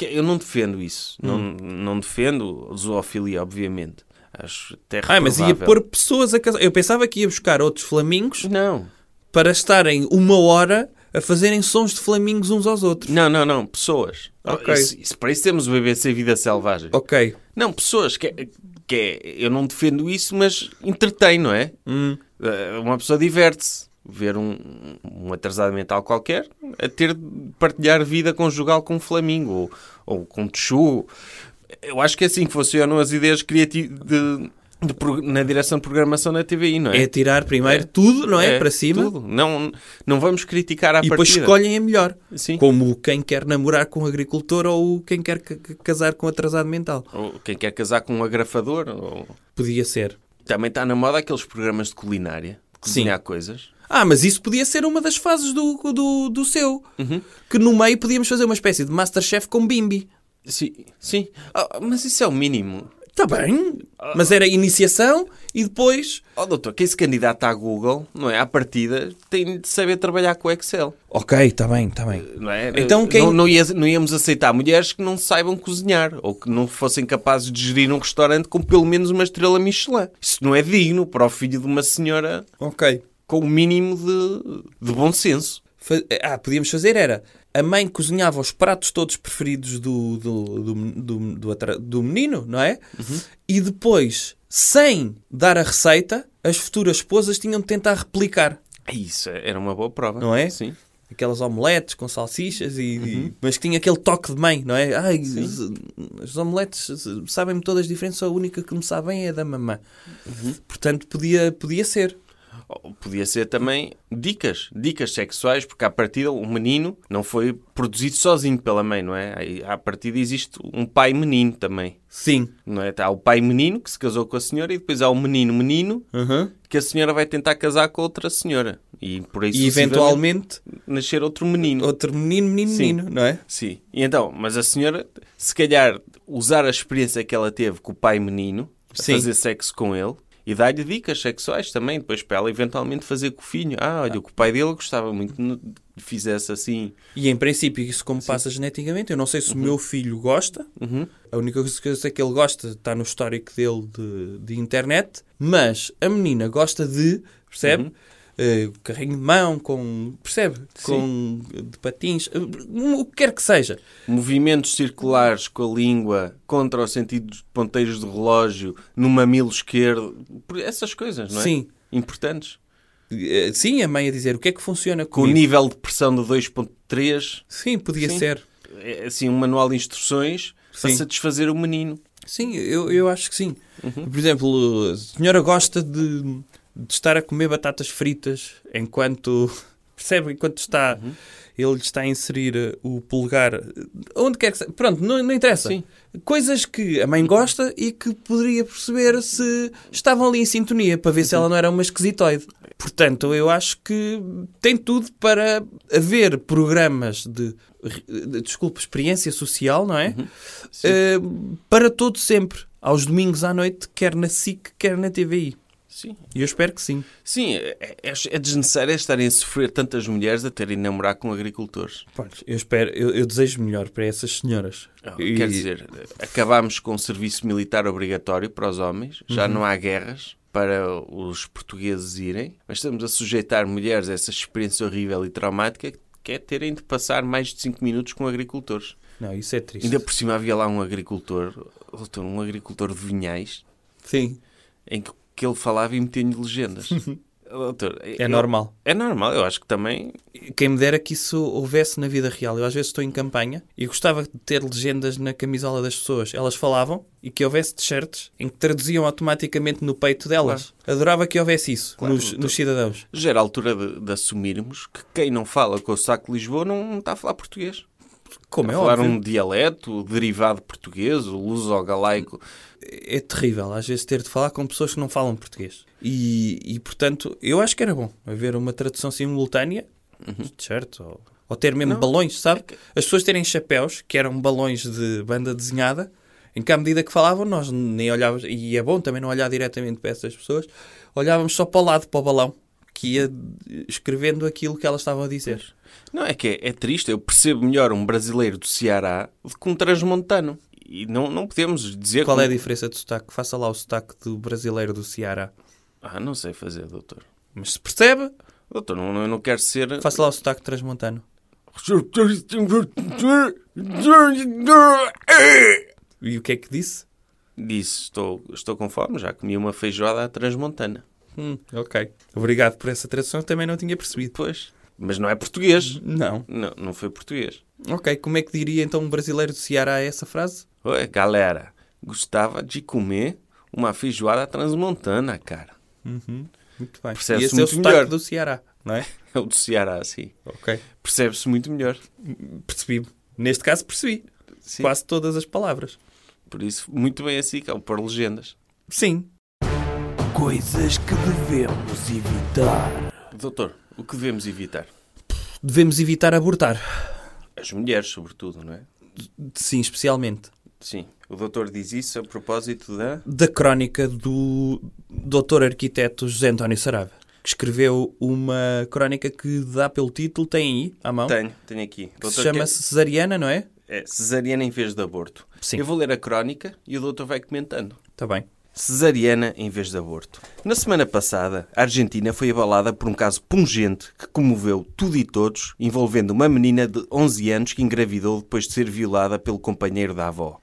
eu não defendo isso. Não, Hum. não defendo zoofilia, obviamente. Acho até Ah, mas ia pôr pessoas a casar. Eu pensava que ia buscar outros flamingos Não, para estarem uma hora a fazerem sons de flamingos uns aos outros. não, não, não. Pessoas. Ok. Isso, isso- para isso temos o BBC Vida Selvagem. Ok. Não, pessoas. Que, é- que é- eu não defendo isso, mas entretém, não é? Hum. Eh, Uma pessoa diverte-se. Ver um, um atrasado mental qualquer a ter de partilhar vida conjugal com um flamingo ou, ou com um texugo. Eu acho que é assim que funcionam as ideias criativas de, de pro- na direção de programação da TVI, não é? É tirar primeiro tudo, não é? para cima. Tudo. Não, não vamos criticar à E depois partida. escolhem a melhor. Sim. Como quem quer namorar com um agricultor ou quem quer ca- ca- casar com atrasado mental. Ou quem quer casar com um agrafador. Ou... Podia ser. Também está na moda aqueles programas de culinária. de Cozinhar coisas. Ah, mas isso podia ser uma das fases do, do, do seu. Uhum. Que no meio podíamos fazer uma espécie de Masterchef com Bimbi. Sim. sim. Ah, mas isso é o mínimo. Está bem. Mas era iniciação e depois... Ó doutor, quem se candidata à Google, não é? À partida, tem de saber trabalhar com o Excel. Ok, está bem, está bem. Não é? Então quem- não, não, ia- não íamos aceitar mulheres que não saibam cozinhar ou que não fossem capazes de gerir um restaurante com pelo menos uma estrela Michelin. Isso não é digno para o filho de uma senhora Ok. com o mínimo de, de bom senso. Ah, podíamos fazer era... A mãe cozinhava os pratos todos preferidos do, do, do, do, do do menino, não é? E depois, sem dar a receita, as futuras esposas tinham de tentar replicar. Isso era uma boa prova. Não é? Sim. Aquelas omeletes com salsichas, e, e- mas que tinha aquele toque de mãe, não é? Ai, as, as omeletes sabem-me todas diferentes, só a única que me sabe bem é a da mamã. Portanto, podia, podia ser. Podia ser também dicas, dicas sexuais, porque à partida o menino não foi produzido sozinho pela mãe, não é? À partida existe um pai menino também, Sim. não é? Há o pai menino que se casou com a senhora e depois há o menino menino Uhum. que a senhora vai tentar casar com outra senhora e por aí E eventualmente nascer outro menino. outro menino, menino, Sim. menino, não é? Sim. E então, mas a senhora, se calhar, usar a experiência que ela teve com o pai menino, fazer sexo com ele, e dar-lhe dicas sexuais também, depois para ela eventualmente fazer com o filho. Ah, olha, o que o pai dele gostava muito que fizesse assim. E em princípio, isso como passa geneticamente, eu não sei se o meu filho gosta. Uhum. A única coisa que eu sei que ele gosta está no histórico dele de, de internet, mas a menina gosta de, percebe? Eh, carrinho de mão, com. percebe? Com de patins, eh, o que quer que seja. Movimentos circulares com a língua contra o sentido dos ponteiros do relógio no mamilo esquerdo. Essas coisas, não é? Sim. Importantes. Eh, Sim, a mãe a dizer o que é que funciona Com o comigo. nível de pressão de 2.3. Sim, podia Sim. ser. É assim um manual de instruções para Sim. satisfazer o menino. Sim, eu, eu acho que sim. Uhum. Por exemplo, a senhora gosta de, de estar a comer batatas fritas enquanto. Percebe? Enquanto está. Uhum. Ele está a inserir eh, o polegar. eh, Onde quer que seja. Pronto, não, não interessa. Sim. Coisas que a mãe gosta e que poderia perceber se estavam ali em sintonia para ver se ela não era uma esquisitoide. Portanto, eu acho que tem tudo para haver programas de, de desculpa, experiência social, não é? Sim. Eh, para todo sempre, aos domingos à noite, quer na SIC, quer na TVI. Sim. E eu espero que sim. Sim, é, é, é desnecessário estarem a sofrer tantas mulheres a terem de namorar com agricultores. Pois, eu espero, eu, eu desejo melhor para essas senhoras. E- Quer dizer, acabámos com o serviço militar obrigatório para os homens, já não há guerras para os portugueses irem, mas estamos a sujeitar mulheres a essa experiência horrível e traumática que é terem de passar mais de 5 minutos com agricultores. Não, isso é triste. Ainda por cima havia lá um agricultor, um agricultor de vinhais, Sim, em que, que ele falava e metia-lhe legendas. Doutor, é eu- normal. É normal, eu acho que também Quem me dera que isso houvesse na vida real. Eu às vezes estou em campanha e gostava de ter legendas na camisola das pessoas. Elas falavam e que houvesse t-shirts em que traduziam automaticamente no peito delas. Adorava que houvesse isso Claro, nos, nos cidadãos. já era a altura de, de assumirmos que quem não fala com o saco de Lisboa não, não está a falar português. Como é falar óbvio. um dialeto derivado português, o luso-galaico. é terrível às vezes ter de falar com pessoas que não falam português. E, e, portanto, eu acho que era bom haver uma tradução simultânea, certo? Ou, ou ter mesmo Não. balões, sabe? É As pessoas terem chapéus, que eram balões de banda desenhada, em que à medida que falavam, nós nem olhávamos, e é bom também não olhar diretamente para essas pessoas, olhávamos só para o lado, para o balão, que ia escrevendo aquilo que elas estavam a dizer. Não, é que é, é triste. Eu percebo melhor um brasileiro do Ceará do que um transmontano. E não, não podemos dizer... Qual é a diferença de sotaque? Faça lá o sotaque do brasileiro do Ceará. Ah, não sei fazer, doutor. Mas se percebe, Doutor, não, eu não quero ser... faça lá o sotaque transmontano. E o que é que disse? Disse, estou, estou com fome, já comi uma feijoada transmontana. Hum, ok. Obrigado por essa tradução, também não tinha percebido. Pois. Mas não é português. Não. Não, não foi português. Ok, como é que diria então um brasileiro do Ceará essa frase? Oi, galera, gostava de comer uma feijoada transmontana, cara. Muito bem. Percebe-se e esse é o muito melhor. do Ceará, não é? É o do Ceará, sim. Ok. Percebe-se muito melhor. Percebi. Neste caso percebi. Sim. Quase todas as palavras. Por isso, muito bem assim, que é o pôr legendas. Sim. Coisas que devemos evitar. Doutor, o que devemos evitar? Devemos evitar abortar. As mulheres, sobretudo, não é? Sim, especialmente. Sim. O doutor diz isso a propósito da... Da crónica do doutor arquiteto José António Sarava, que escreveu uma crónica que dá pelo título, tem aí, à mão, Tenho, tenho aqui. que Doutor, se chama-se Cesariana, não é? É cesariana em vez de aborto. Sim. Eu vou ler a crónica e o doutor vai comentando. Está bem. Cesariana em vez de aborto. Na semana passada, a Argentina foi abalada por um caso pungente que comoveu tudo e todos, envolvendo uma menina de 11 anos que engravidou depois de ser violada pelo companheiro da avó.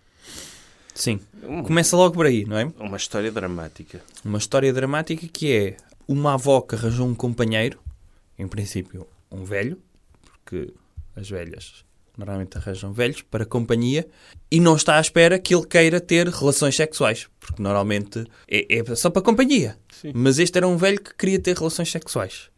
Sim. Começa logo por aí, não é? Uma história dramática. Uma história dramática que é uma avó que arranjou um companheiro, em princípio um velho, porque as velhas normalmente arranjam velhos para companhia, e não está à espera que ele queira ter relações sexuais, porque normalmente é, é só para companhia. Sim. Mas este era um velho que queria ter relações sexuais.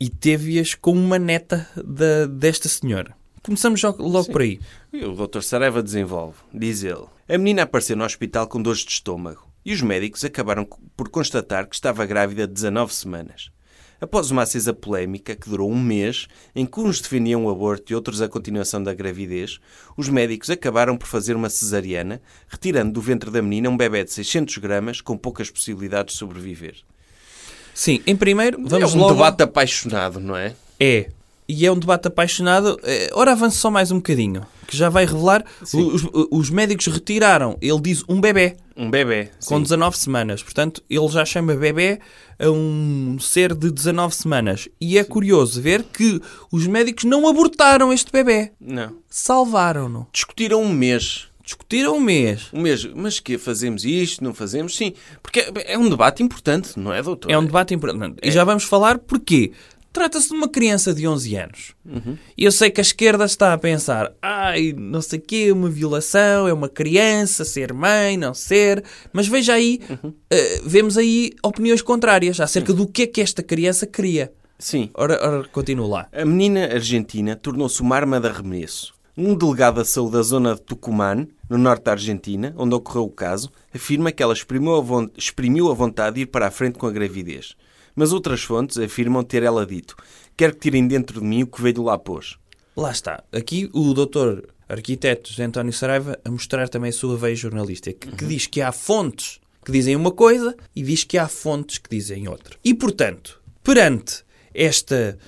E teve-as com uma neta da, desta senhora. Começamos logo, logo Sim. por aí. E o Dr. Saraiva desenvolve. Diz ele. A menina apareceu no hospital com dores de estômago e os médicos acabaram por constatar que estava grávida de 19 semanas. Após uma acesa polémica que durou um mês, em que uns defendiam o aborto e outros a continuação da gravidez, os médicos acabaram por fazer uma cesariana, retirando do ventre da menina um bebê de 600 gramas com poucas possibilidades de sobreviver. Sim, em primeiro, vamos é um logo... debate apaixonado, não é? É. E é um debate apaixonado. Eh, Ora, avance só mais um bocadinho, que já vai revelar. Sim. Os, os médicos retiraram, ele diz um bebê. Um bebê. com sim. 19 semanas. Portanto, ele já chama bebê a um ser de 19 semanas. E é curioso ver que os médicos não abortaram este bebê. Não. Salvaram-no. Discutiram um mês. Discutiram um mês. Um mês. Mas que fazemos isto, não fazemos? Sim. Porque é- é um debate importante, não é, doutor? É um debate importante. E já vamos falar porquê. Trata-se de uma criança de 11 anos. E eu sei que a esquerda está a pensar, ai, não sei o quê, uma violação, é uma criança, ser mãe, não ser. Mas veja aí, eh, vemos aí opiniões contrárias acerca do que é que esta criança queria. Sim. Ora, ora continua lá. A menina argentina tornou-se uma arma de arremesso. Um delegado da saúde da zona de Tucumán, no norte da Argentina, onde ocorreu o caso, afirma que ela exprimiu a, exprimiu a vontade de ir para a frente com a gravidez. Mas outras fontes afirmam ter ela dito: Quero que tirem dentro de mim o que veio lá pôs. Lá está. Aqui o doutor arquiteto José António Saraiva a mostrar também a sua veia jornalística, que, que diz que há fontes que dizem uma coisa e diz que há fontes que dizem outra. E, portanto, perante esta...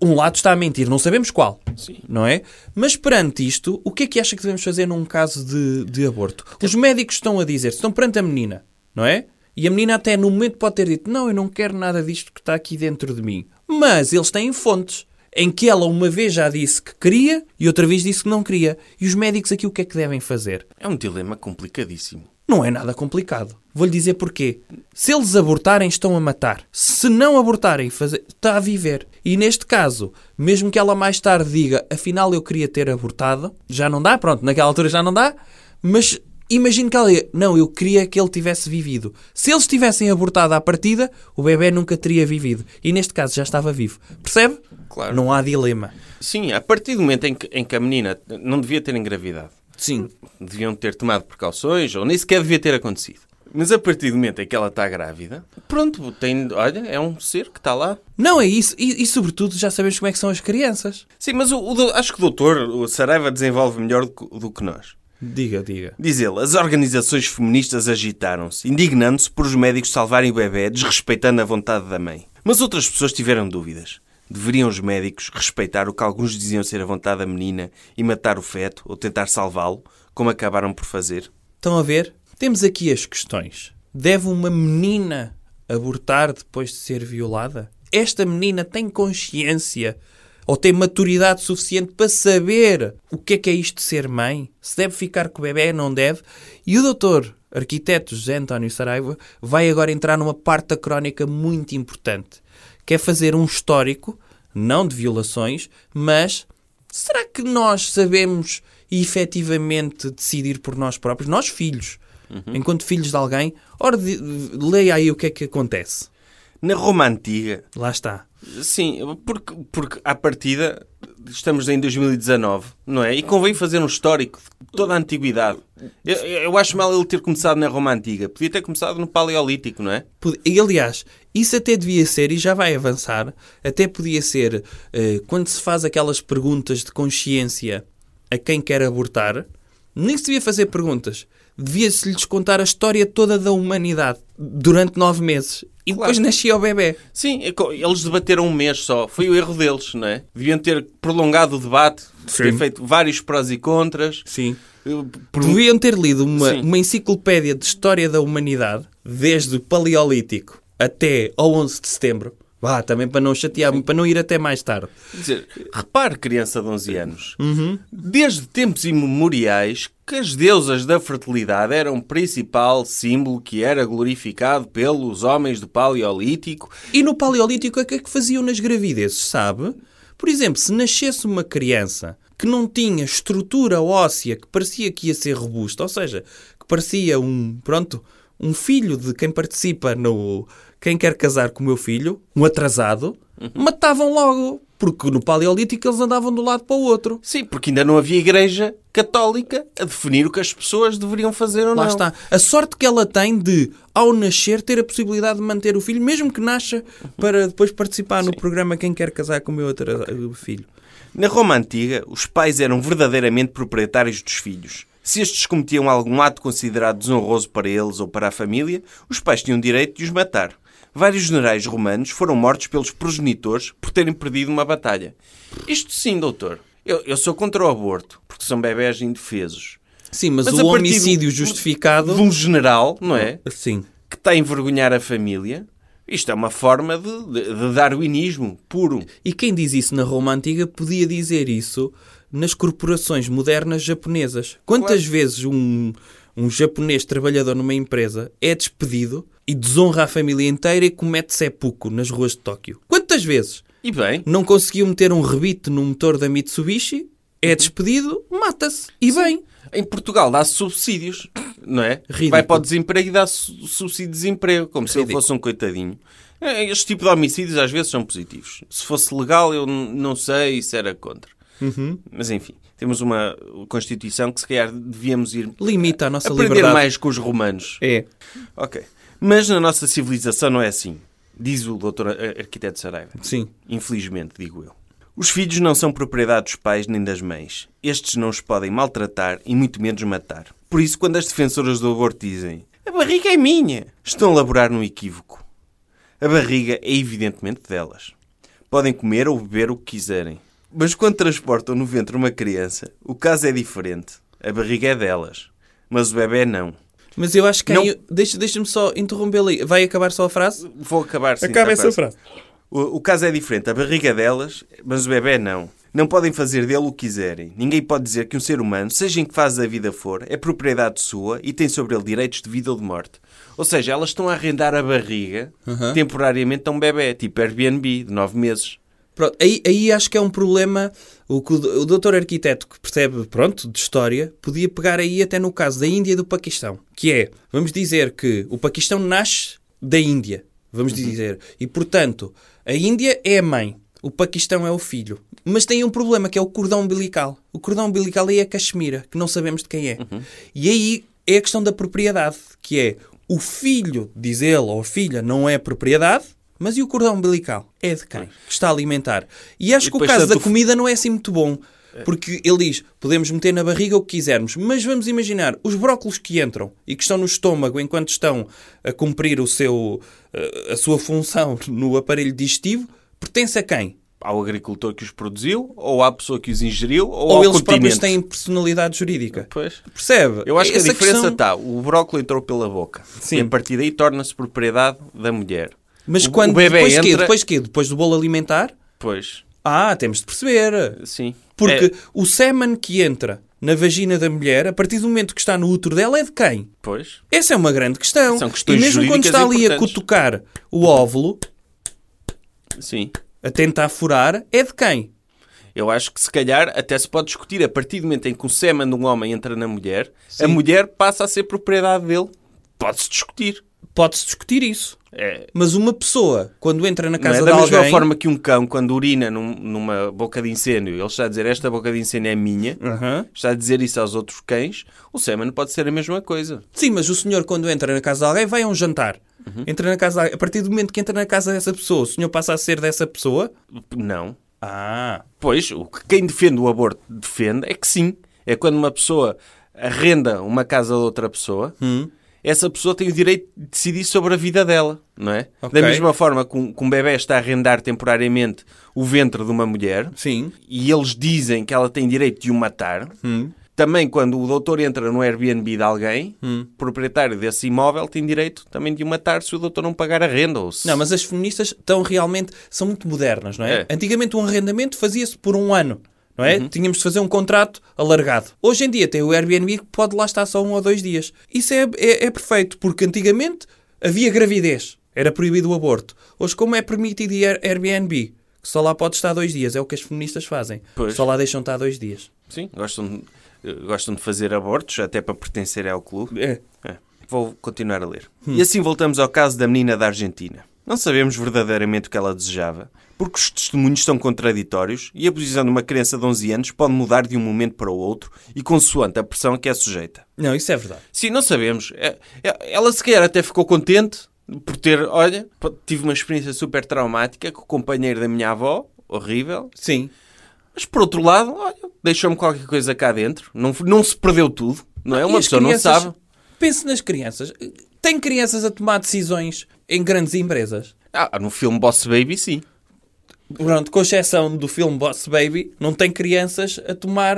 Um lado está a mentir, não sabemos qual, Sim. não é? Mas perante isto, o que é que acha que devemos fazer num caso de, de aborto? Os médicos estão a dizer, estão perante a menina, não é? E a menina até no momento pode ter dito, não, eu não quero nada disto que está aqui dentro de mim. Mas eles têm fontes em que ela uma vez já disse que queria e outra vez disse que não queria. E os médicos aqui o que é que devem fazer? É um dilema complicadíssimo. Não é nada complicado. Vou-lhe dizer porquê. Se eles abortarem, estão a matar. Se não abortarem, fazer... está a viver. E neste caso, mesmo que ela mais tarde diga, afinal eu queria ter abortado, já não dá, pronto, naquela altura já não dá, mas imagino que ela diga, não, eu queria que ele tivesse vivido. Se eles tivessem abortado à partida, o bebê nunca teria vivido. E neste caso já estava vivo. Percebe? Claro. Não há dilema. Sim, a partir do momento em que, em que a menina não devia ter engravidado, Sim. deviam ter tomado precauções ou nem sequer devia ter acontecido. Mas a partir do momento em que ela está grávida, pronto, tem, olha, é um ser que está lá. Não é isso. E, e, sobretudo já sabemos como é que são as crianças. Sim, mas o, o acho que o doutor, o Saraiva, desenvolve melhor do, do que nós. Diga, diga. Diz ele, as organizações feministas agitaram-se, indignando-se por os médicos salvarem o bebê, desrespeitando a vontade da mãe. Mas outras pessoas tiveram dúvidas. Deveriam os médicos respeitar o que alguns diziam ser a vontade da menina e matar o feto ou tentar salvá-lo, como acabaram por fazer? Estão a ver? Temos aqui as questões. Deve uma menina abortar depois de ser violada? Esta menina tem consciência ou tem maturidade suficiente para saber o que é que é isto de ser mãe? Se deve ficar com o bebê, não deve? E o doutor arquiteto José António Saraiva vai agora entrar numa parte da crónica muito importante, que é fazer um histórico, não de violações, mas será que nós sabemos efetivamente decidir por nós próprios? Nós, filhos, enquanto filhos de alguém, ora, leia aí o que é que acontece. Na Roma Antiga, Lá está. Sim, porque, porque à partida estamos em 2019, não é? E convém fazer um histórico de toda a antiguidade. Eu, eu acho mal ele ter começado na Roma Antiga. Podia ter começado no Paleolítico, não é? E, aliás, isso até devia ser, e já vai avançar, até podia ser eh, quando se faz aquelas perguntas de consciência a quem quer abortar, nem se devia fazer perguntas. Devia-se lhes contar a história toda da humanidade durante nove meses. E depois Claro. nascia o bebê. Sim, eles debateram um mês só. Foi o erro deles, não é? Deviam ter prolongado o debate, ter Sim. feito vários prós e contras. Sim. Por- Deviam ter lido uma, Sim. uma enciclopédia de história da humanidade, desde o Paleolítico até ao 11 de setembro. Vá, também para não chatear, para não ir até mais tarde. Quer dizer, repare, criança de 11 anos, Uhum. desde tempos imemoriais que as deusas da fertilidade eram o principal símbolo que era glorificado pelos homens do Paleolítico. E no Paleolítico, o que é que faziam nas gravidezes, sabe? Por exemplo, se nascesse uma criança que não tinha estrutura óssea, que parecia que ia ser robusta, ou seja, que parecia um, pronto, um filho de quem participa no Quem Quer Casar com o Meu Filho, um atrasado, matavam logo. Porque no Paleolítico eles andavam de um lado para o outro. Sim, porque ainda não havia igreja católica a definir o que as pessoas deveriam fazer ou Lá não. está. A sorte que ela tem de, ao nascer, ter a possibilidade de manter o filho, mesmo que nasça, para depois participar no programa Quem Quer Casar com o Meu Atra- Filho. Na Roma Antiga, os pais eram verdadeiramente proprietários dos filhos. Se estes cometiam algum ato considerado desonroso para eles ou para a família, os pais tinham direito de os matar. Vários generais romanos foram mortos pelos progenitores por terem perdido uma batalha. Isto sim, doutor. Eu, eu sou contra o aborto, porque são bebés indefesos. Sim, mas, Mas o homicídio do- justificado... De um general, não é? Sim. Que está a envergonhar a família. Isto é uma forma de, de, de darwinismo puro. E quem diz isso na Roma Antiga podia dizer isso nas corporações modernas japonesas. Quantas Claro. vezes um, um japonês trabalhador numa empresa é despedido e desonra a família inteira e comete seppuku nas ruas de Tóquio? Quantas vezes? E bem, Não conseguiu meter um rebite no motor da Mitsubishi, é despedido, mata-se. E bem, em Portugal dá-se subsídios, não é? Ridículo. Vai para o desemprego e dá su- subsídio de desemprego, como se ele Ridículo. fosse um coitadinho. É, Este tipo de homicídios às vezes são positivos. Se fosse legal, eu não sei se era contra. Uhum. Mas enfim, temos uma Constituição que se calhar devíamos ir limita a nossa aprender liberdade. mais com os romanos. É. Ok. Mas na nossa civilização não é assim. Diz o doutor ar- arquiteto Saraiva. Sim. Infelizmente, digo eu. Os filhos não são propriedade dos pais nem das mães. Estes não os podem maltratar e muito menos matar. Por isso, quando as defensoras do aborto dizem a barriga é minha, estão a laborar num equívoco. A barriga é evidentemente delas. Podem comer ou beber o que quiserem. Mas quando transportam no ventre uma criança, o caso é diferente. A barriga é delas. Mas o bebê não. Mas eu acho que... Não. aí- Deixa- Deixa-me só interromper ali. Vai acabar só a frase? Vou acabar sim, Acaba a essa frase. O, o caso é diferente. A barriga é delas, mas o bebê não. Não podem fazer dele o que quiserem. Ninguém pode dizer que um ser humano, seja em que fase da vida for, é propriedade sua e tem sobre ele direitos de vida ou de morte. Ou seja, elas estão a arrendar a barriga Uhum. temporariamente a um bebê, tipo Airbnb, de nove meses. Pronto, aí, aí acho que é um problema. O que o, doutor arquiteto que percebe, pronto, de história, podia pegar aí até no caso da Índia e do Paquistão. Que é, vamos dizer que o Paquistão nasce da Índia, vamos dizer. E, portanto, a Índia é a mãe, o Paquistão é o filho. Mas tem um problema, que é o cordão umbilical. O cordão umbilical aí é a Caxemira, que não sabemos de quem é. E aí é a questão da propriedade, que é o filho, diz ele, ou a filha, não é propriedade, mas e o cordão umbilical? É de quem? Que está a alimentar. E acho E que o caso da comida não é assim muito bom. Porque ele diz, podemos meter na barriga o que quisermos, mas vamos imaginar, os brócolos que entram e que estão no estômago enquanto estão a cumprir o seu, eh, a sua função no aparelho digestivo, pertence a quem? Ao agricultor que os produziu, ou à pessoa que os ingeriu, ou, Ou ao eles próprios continente. têm personalidade jurídica? Pois. Percebe? Eu acho que a Essa diferença questão- está. O brócolis entrou pela boca. Sim. E a partir daí torna-se propriedade da mulher. Mas o, quando, o bebê depois entra... quê? Depois quê? Depois do bolo alimentar? Pois, Ah, temos de perceber. sim. Porque É, o sêmen que entra na vagina da mulher, a partir do momento que está no útero dela, é de quem? pois. Essa é uma grande questão. São questões e mesmo quando está ali a cutucar o óvulo, Sim. a tentar furar, é de quem? Eu acho que se calhar até se pode discutir a partir do momento em que o sêmen de um homem entra na mulher, Sim. a mulher passa a ser propriedade dele. Pode-se discutir. Pode-se discutir isso. É, Mas uma pessoa, quando entra na não é casa da de mesma alguém... forma que um cão, quando urina num- numa boca de incêndio, ele está a dizer esta boca de incêndio é minha, Aham. está a dizer isso aos outros cães, o sêmen pode ser a mesma coisa. Sim, mas o senhor, quando entra na casa de alguém, vai a um jantar. Uhum. Entra na casa. A partir do momento que entra na casa dessa pessoa, o senhor passa a ser dessa pessoa? Não. Ah, Pois, o que quem defende o aborto defende é que sim. É quando uma pessoa arrenda uma casa de outra pessoa, Hum. Essa pessoa tem o direito de decidir sobre a vida dela, não é? Ok. Da mesma forma que um, que um bebê está a arrendar temporariamente o ventre de uma mulher sim. e eles dizem que ela tem direito de o matar, Hum. também quando o doutor entra no Airbnb de alguém, Hum. o proprietário desse imóvel tem direito também de o matar se o doutor não pagar a renda. Ou se... Não, mas as feministas estão realmente... São muito modernas, não é? É. Antigamente um arrendamento fazia-se por um ano. Não é? Tínhamos de fazer um contrato alargado. Hoje em dia tem o Airbnb que pode lá estar só um ou dois dias. Isso é, é, é perfeito, porque antigamente havia gravidez. Era proibido o aborto. Hoje, como é permitido ir Airbnb, que só lá pode estar dois dias, é o que as feministas fazem. Pois. Só lá deixam estar dois dias. Sim, gostam de, gostam de fazer abortos, até para pertencerem ao clube. É. É. Vou continuar a ler. E assim voltamos ao caso da menina da Argentina. Não sabemos verdadeiramente o que ela desejava, porque os testemunhos são contraditórios e a posição de uma criança de 11 anos pode mudar de um momento para o outro e consoante a pressão a que é sujeita. Não, isso é verdade. Sim, não sabemos. É- é- Ela se calhar até ficou contente por ter, olha, tive uma experiência super traumática com o companheiro da minha avó, horrível, Sim. mas por outro lado, olha, deixou-me qualquer coisa cá dentro. Não, não se perdeu tudo, não é? Uma pessoa não crianças- sabe. Pense nas crianças. Tem crianças a tomar decisões em grandes empresas. Ah, no filme Boss Baby, sim. Pronto, com exceção do filme Boss Baby, não tem crianças a tomar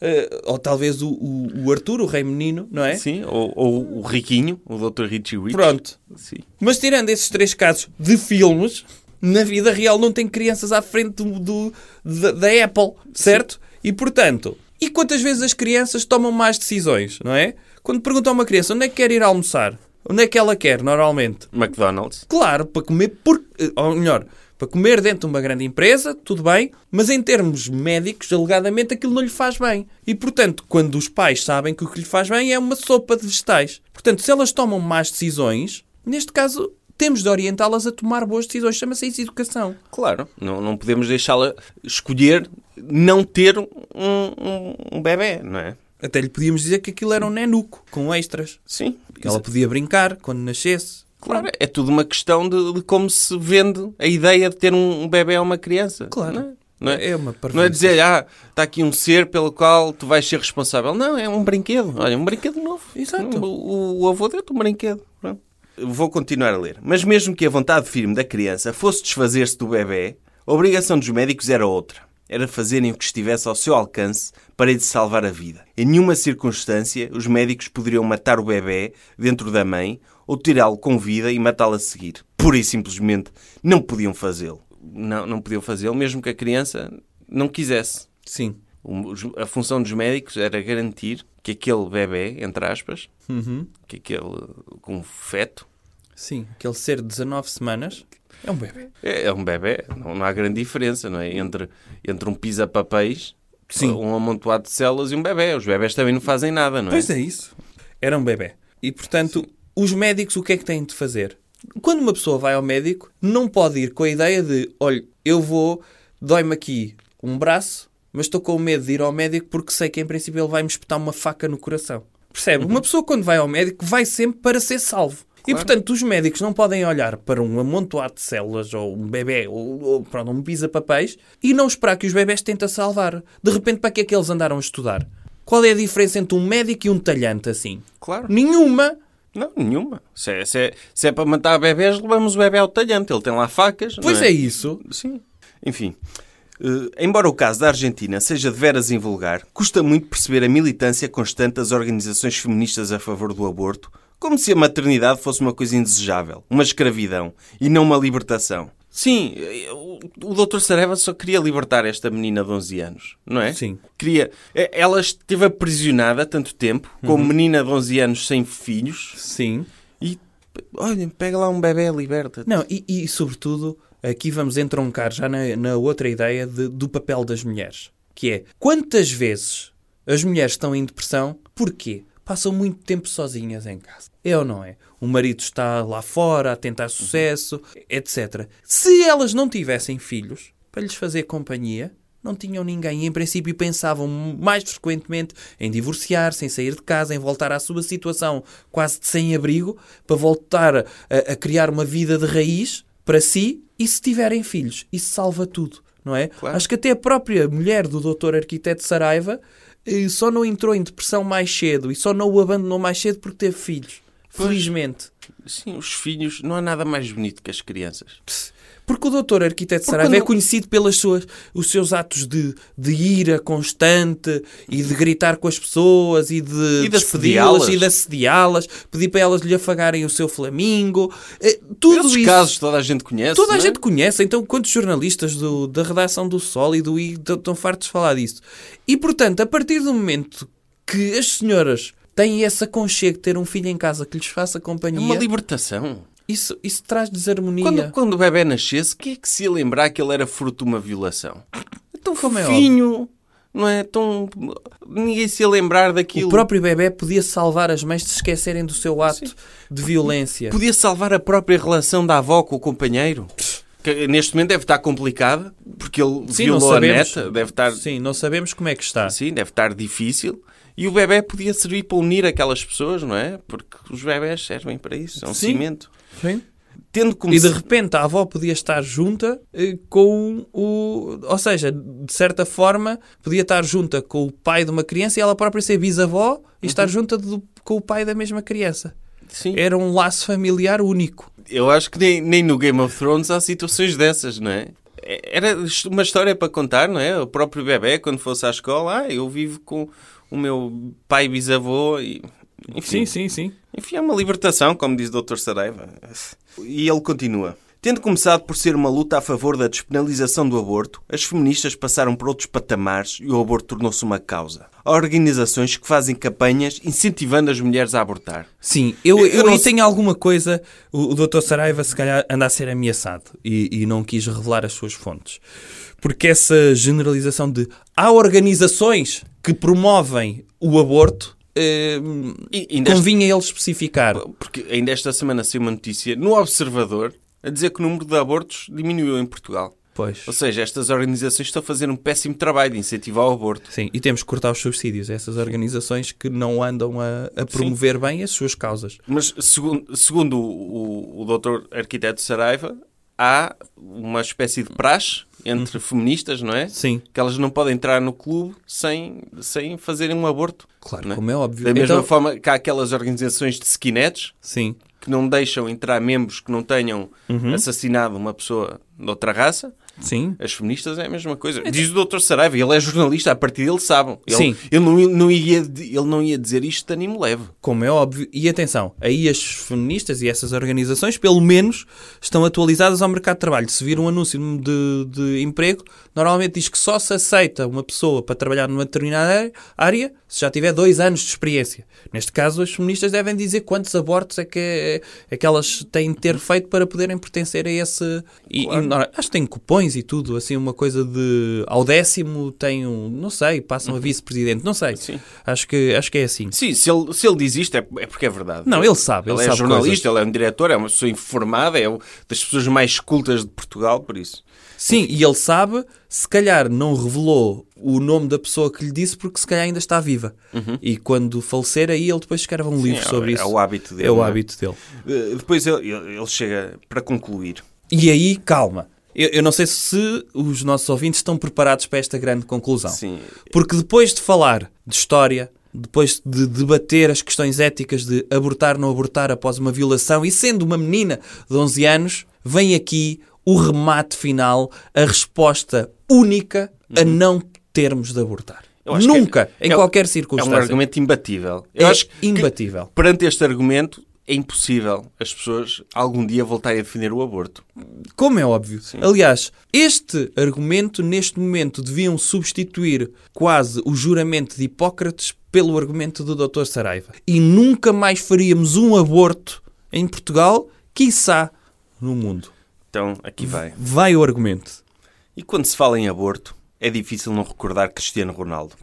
eh, ou talvez o, o, o Arthur, o rei menino, não é? Sim, ou, ou o Riquinho, o Dr. Richie Rich. Pronto. Sim. Mas tirando esses três casos de filmes, na vida real não tem crianças à frente do, do- da, da Apple, certo? E portanto, e quantas vezes as crianças tomam más decisões, não é? Quando perguntam a uma criança onde é que quer ir almoçar, onde é que ela quer normalmente? McDonald's. Claro, para comer por, eh, ou melhor, para comer dentro de uma grande empresa, tudo bem, mas em termos médicos, alegadamente, aquilo não lhe faz bem. E, portanto, quando os pais sabem que o que lhe faz bem é uma sopa de vegetais. Portanto, se elas tomam más decisões, neste caso, temos de orientá-las a tomar boas decisões. Chama-se isso educação. Claro, não, não podemos deixá-la escolher não ter um, um, um bebê, não é? Até lhe podíamos dizer que aquilo era um nenuco, com extras. Sim. Que ela podia brincar quando nascesse. Claro, é tudo uma questão de, de como se vende a ideia de ter um, um bebê ou uma criança. Claro. Não é? Não é, É uma não é dizer, ah, está aqui um ser pelo qual tu vais ser responsável. Não, é um brinquedo. Olha, um brinquedo novo. Exato. O, o avô deu-te um brinquedo. Pronto. Vou continuar a ler. Mas mesmo que a vontade firme da criança fosse desfazer-se do bebê, a obrigação dos médicos era outra. Era fazerem o que estivesse ao seu alcance para lhe salvar a vida. Em nenhuma circunstância os médicos poderiam matar o bebê dentro da mãe ou tirá-lo com vida e matá-lo a seguir. Pura e simplesmente não podiam fazê-lo. Não, não podiam fazê-lo mesmo que a criança não quisesse. Sim. A função dos médicos era garantir que aquele bebê, entre aspas, Uhum. que aquele com feto, Sim. Aquele ser de 19 semanas é um bebê. é, é um bebê. Não, não há grande diferença, não é? Entre, entre um pisa-papéis, Sim. um amontoado de células e um bebê. Os bebés também não fazem nada, não é? Pois é isso. Era um bebê. E, portanto, os médicos o que é que têm de fazer? Quando uma pessoa vai ao médico, não pode ir com a ideia de, olha, eu vou, dói-me aqui um braço, mas estou com medo de ir ao médico porque sei que em princípio ele vai me espetar uma faca no coração. Percebe? Uma pessoa quando vai ao médico vai sempre para ser salvo. E portanto os médicos não podem olhar para um amontoado de células ou um bebê ou, ou pronto, um pisa-papéis e não esperar que os bebés tentem salvar. De repente, para que é que eles andaram a estudar? Qual é a diferença entre um médico e um talhante assim? Claro. Nenhuma. Não, nenhuma. Se é, se é- se é para matar bebés, levamos o bebê ao talhante. Ele tem lá facas. Pois não é isso. Sim. Enfim. eh, embora o caso da Argentina seja de veras invulgar, custa muito perceber a militância constante das organizações feministas a favor do aborto, como se a maternidade fosse uma coisa indesejável, uma escravidão, e não uma libertação. Sim, o Dr. Sareva só queria libertar esta menina de 11 anos, não é? Sim. Queria. eh, Ela esteve aprisionada há tanto tempo, como Uhum. menina de 11 anos sem filhos, Sim. e olha, pega lá um bebê, liberta-te. Não, e, e, sobretudo, aqui vamos entroncar já na, na outra ideia de- do papel das mulheres. Que é, quantas vezes as mulheres estão em depressão, porquê? Passam muito tempo sozinhas em casa. É ou não é? O marido está lá fora a tentar sucesso, etc. Se elas não tivessem filhos para lhes fazer companhia, não tinham ninguém. E, em princípio, pensavam mais frequentemente em divorciar, sem sair de casa, em voltar à sua situação quase de sem-abrigo, para voltar a, a criar uma vida de raiz para si. E se tiverem filhos, isso salva tudo, não é? Claro. Acho que até a própria mulher do doutor arquiteto Saraiva só não entrou em depressão mais cedo e só não o abandonou mais cedo porque teve filhos. Pois. Felizmente. Sim, os filhos, não há nada mais bonito que as crianças. Porque o doutor arquiteto Porque Saraiva é quando- conhecido pelos suas, os seus atos de, de ira constante e de gritar com as pessoas e de, E de despedi-las e de assediá-las, pedir para elas lhe afagarem o seu flamingo. Eh, Tudo Esses isso. casos toda a gente conhece. Toda a não é? gente conhece, então quantos jornalistas do- da redação do Sol e do I estão- fartos de falar disso? E portanto, a partir do momento que as senhoras têm esse aconchego de ter um filho em casa que lhes faça É companhia, uma libertação. Isso, isso traz desarmonia. Quando, quando o bebê nascesse, quem é que se ia lembrar que ele era fruto de uma violação? É tão Como é fofinho, não é? Tão... Ninguém se ia lembrar daquilo. O próprio bebê podia salvar as mães de se esquecerem do seu ato de violência. Podia salvar a própria relação da avó com o companheiro. Que neste momento deve estar complicada, porque ele Sim, violou a neta. Deve estar, Sim, não sabemos como é que está. sim, deve estar difícil. E o bebê podia servir para unir aquelas pessoas, não é? Porque os bebés servem para isso, é um Sim. cimento. Sim. Tendo como E de repente a avó podia estar junta eh, com o. Ou seja, de certa forma, podia estar junta com o pai de uma criança e ela própria ser bisavó e estar junta do- com o pai da mesma criança. Sim. Era um laço familiar único. Eu acho que nem, nem no Game of Thrones há situações dessas, não é? era uma história para contar, não é? O próprio bebê, quando fosse à escola, ah, eu vivo com o meu pai bisavô e... Enfim, sim, sim. enfim, é uma libertação, como diz o Dr. Saraiva. E ele continua. Tendo começado por ser uma luta a favor da despenalização do aborto, as feministas passaram por outros patamares e o aborto tornou-se uma causa. Há organizações que fazem campanhas incentivando as mulheres a abortar. Sim, eu, Eu eu, não tenho alguma coisa. O, o Dr. Saraiva, se calhar, anda a ser ameaçado e, e não quis revelar as suas fontes. Porque essa generalização de há organizações que promovem o aborto, ainda convinha ele especificar. Porque ainda esta semana saiu uma notícia no Observador a dizer que o número de abortos diminuiu em Portugal. Pois. Ou seja, estas organizações estão a fazer um péssimo trabalho de incentivar o aborto. Sim, e temos que cortar os subsídios a essas organizações que não andam a, a promover bem as suas causas. Mas, segundo, segundo o, o, o doutor arquiteto Saraiva, há uma espécie de praxe entre feministas, não é? Sim, Que elas não podem entrar no clube sem, sem fazerem um aborto. claro, é? como é óbvio. Da mesma Então- forma que há aquelas organizações de skinheads Sim, que não deixam entrar membros que não tenham assassinado uma pessoa de outra raça. Sim. As feministas é a mesma coisa. Diz o Dr. Saraiva, ele é jornalista, a partir dele sabe. Ele, Sim. Ele não, ia- não ia, ele não ia dizer isto de animo leve. Como é óbvio. E atenção, aí as feministas e essas organizações, pelo menos, estão atualizadas ao mercado de trabalho. Se vir um anúncio de, de emprego, normalmente diz que só se aceita uma pessoa para trabalhar numa determinada área se já tiver dois anos de experiência. Neste caso, as feministas devem dizer quantos abortos é que, é que elas têm de ter feito para poderem pertencer a esse. E, e, acho que tem cupons e tudo, assim, uma coisa de. Ao décimo tem um. Não sei, passam a vice-presidente, não sei. Sim. Acho que, acho que é assim. Sim, se ele, se ele diz isto é, é porque é verdade. Não, ele sabe, Ele, ele é sabe jornalista, ele é um diretor, é uma pessoa informada, é das pessoas mais cultas de Portugal, por isso. Sim, e ele sabe, se calhar não revelou o nome da pessoa que lhe disse porque se calhar ainda está viva. E quando falecer, aí ele depois escreve um livro é- sobre é isso. o hábito dele, É o é? hábito dele. Uh, Depois ele ele chega para concluir. E aí, calma. Eu, eu não sei se os nossos ouvintes estão preparados para esta grande conclusão. Sim. Porque depois de falar de história, depois de debater as questões éticas de abortar, não abortar após uma violação, e sendo uma menina de 11 anos, vem aqui o remate final, a resposta única a não termos de abortar. Uhum. Acho que Nunca, é- em é- qualquer É um circunstância. argumento imbatível. É Eu acho que imbatível. perante este argumento é impossível as pessoas algum dia voltarem a defender o aborto. Como é óbvio. Aliás, este argumento, neste momento, deviam substituir quase o juramento de Hipócrates pelo argumento do Dr. Saraiva. E nunca mais faríamos um aborto em Portugal, quiçá no mundo. Então, aqui vai. Vai o argumento. E quando se fala em aborto, é difícil não recordar Cristiano Ronaldo,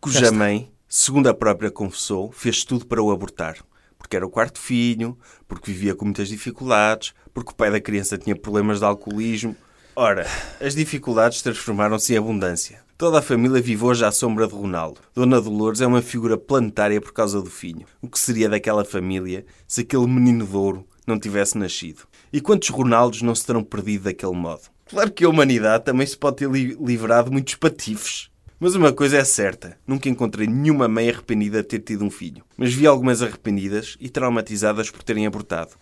cuja mãe, segundo a própria confessou, fez tudo para o abortar. Porque era o quarto filho, porque vivia com muitas dificuldades, porque o pai da criança tinha problemas de alcoolismo. Ora, as dificuldades transformaram-se em abundância. Toda a família vive hoje à sombra de Ronaldo. Dona Dolores é uma figura planetária por causa do filho. O que seria daquela família se aquele menino de ouro não tivesse nascido? E quantos Ronaldos não se terão perdido daquele modo? Claro que a humanidade também se pode ter li- livrado muitos patifes. Mas uma coisa é certa, nunca encontrei nenhuma mãe arrependida de ter tido um filho. Mas vi algumas arrependidas e traumatizadas por terem abortado.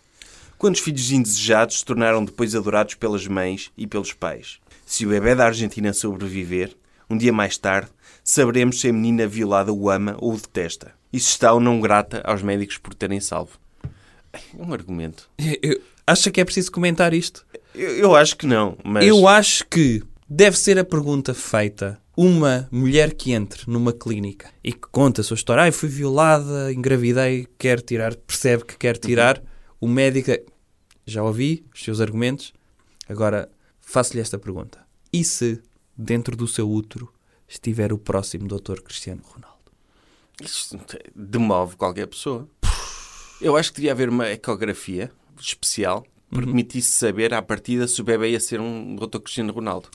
Quantos filhos indesejados se tornaram depois adorados pelas mães e pelos pais? Se o bebê da Argentina sobreviver, um dia mais tarde, saberemos se a menina violada o ama ou o detesta. E se está ou não grata aos médicos por terem salvo. É um argumento. Eu- eu- acha que é preciso comentar isto? Eu, eu acho que não, mas... Eu acho que deve ser a pergunta feita uma mulher que entre numa clínica e que conta a sua história. Ai, fui violada, engravidei, quer tirar, percebe que quer tirar. O médico, é, já ouvi os seus argumentos, agora faço-lhe esta pergunta. E se dentro do seu útero estiver o próximo Dr. Cristiano Ronaldo? Isto demove qualquer pessoa. Eu acho que devia haver uma ecografia especial que Uhum. permitisse saber à partida se o bebê ia ser um Dr. Cristiano Ronaldo.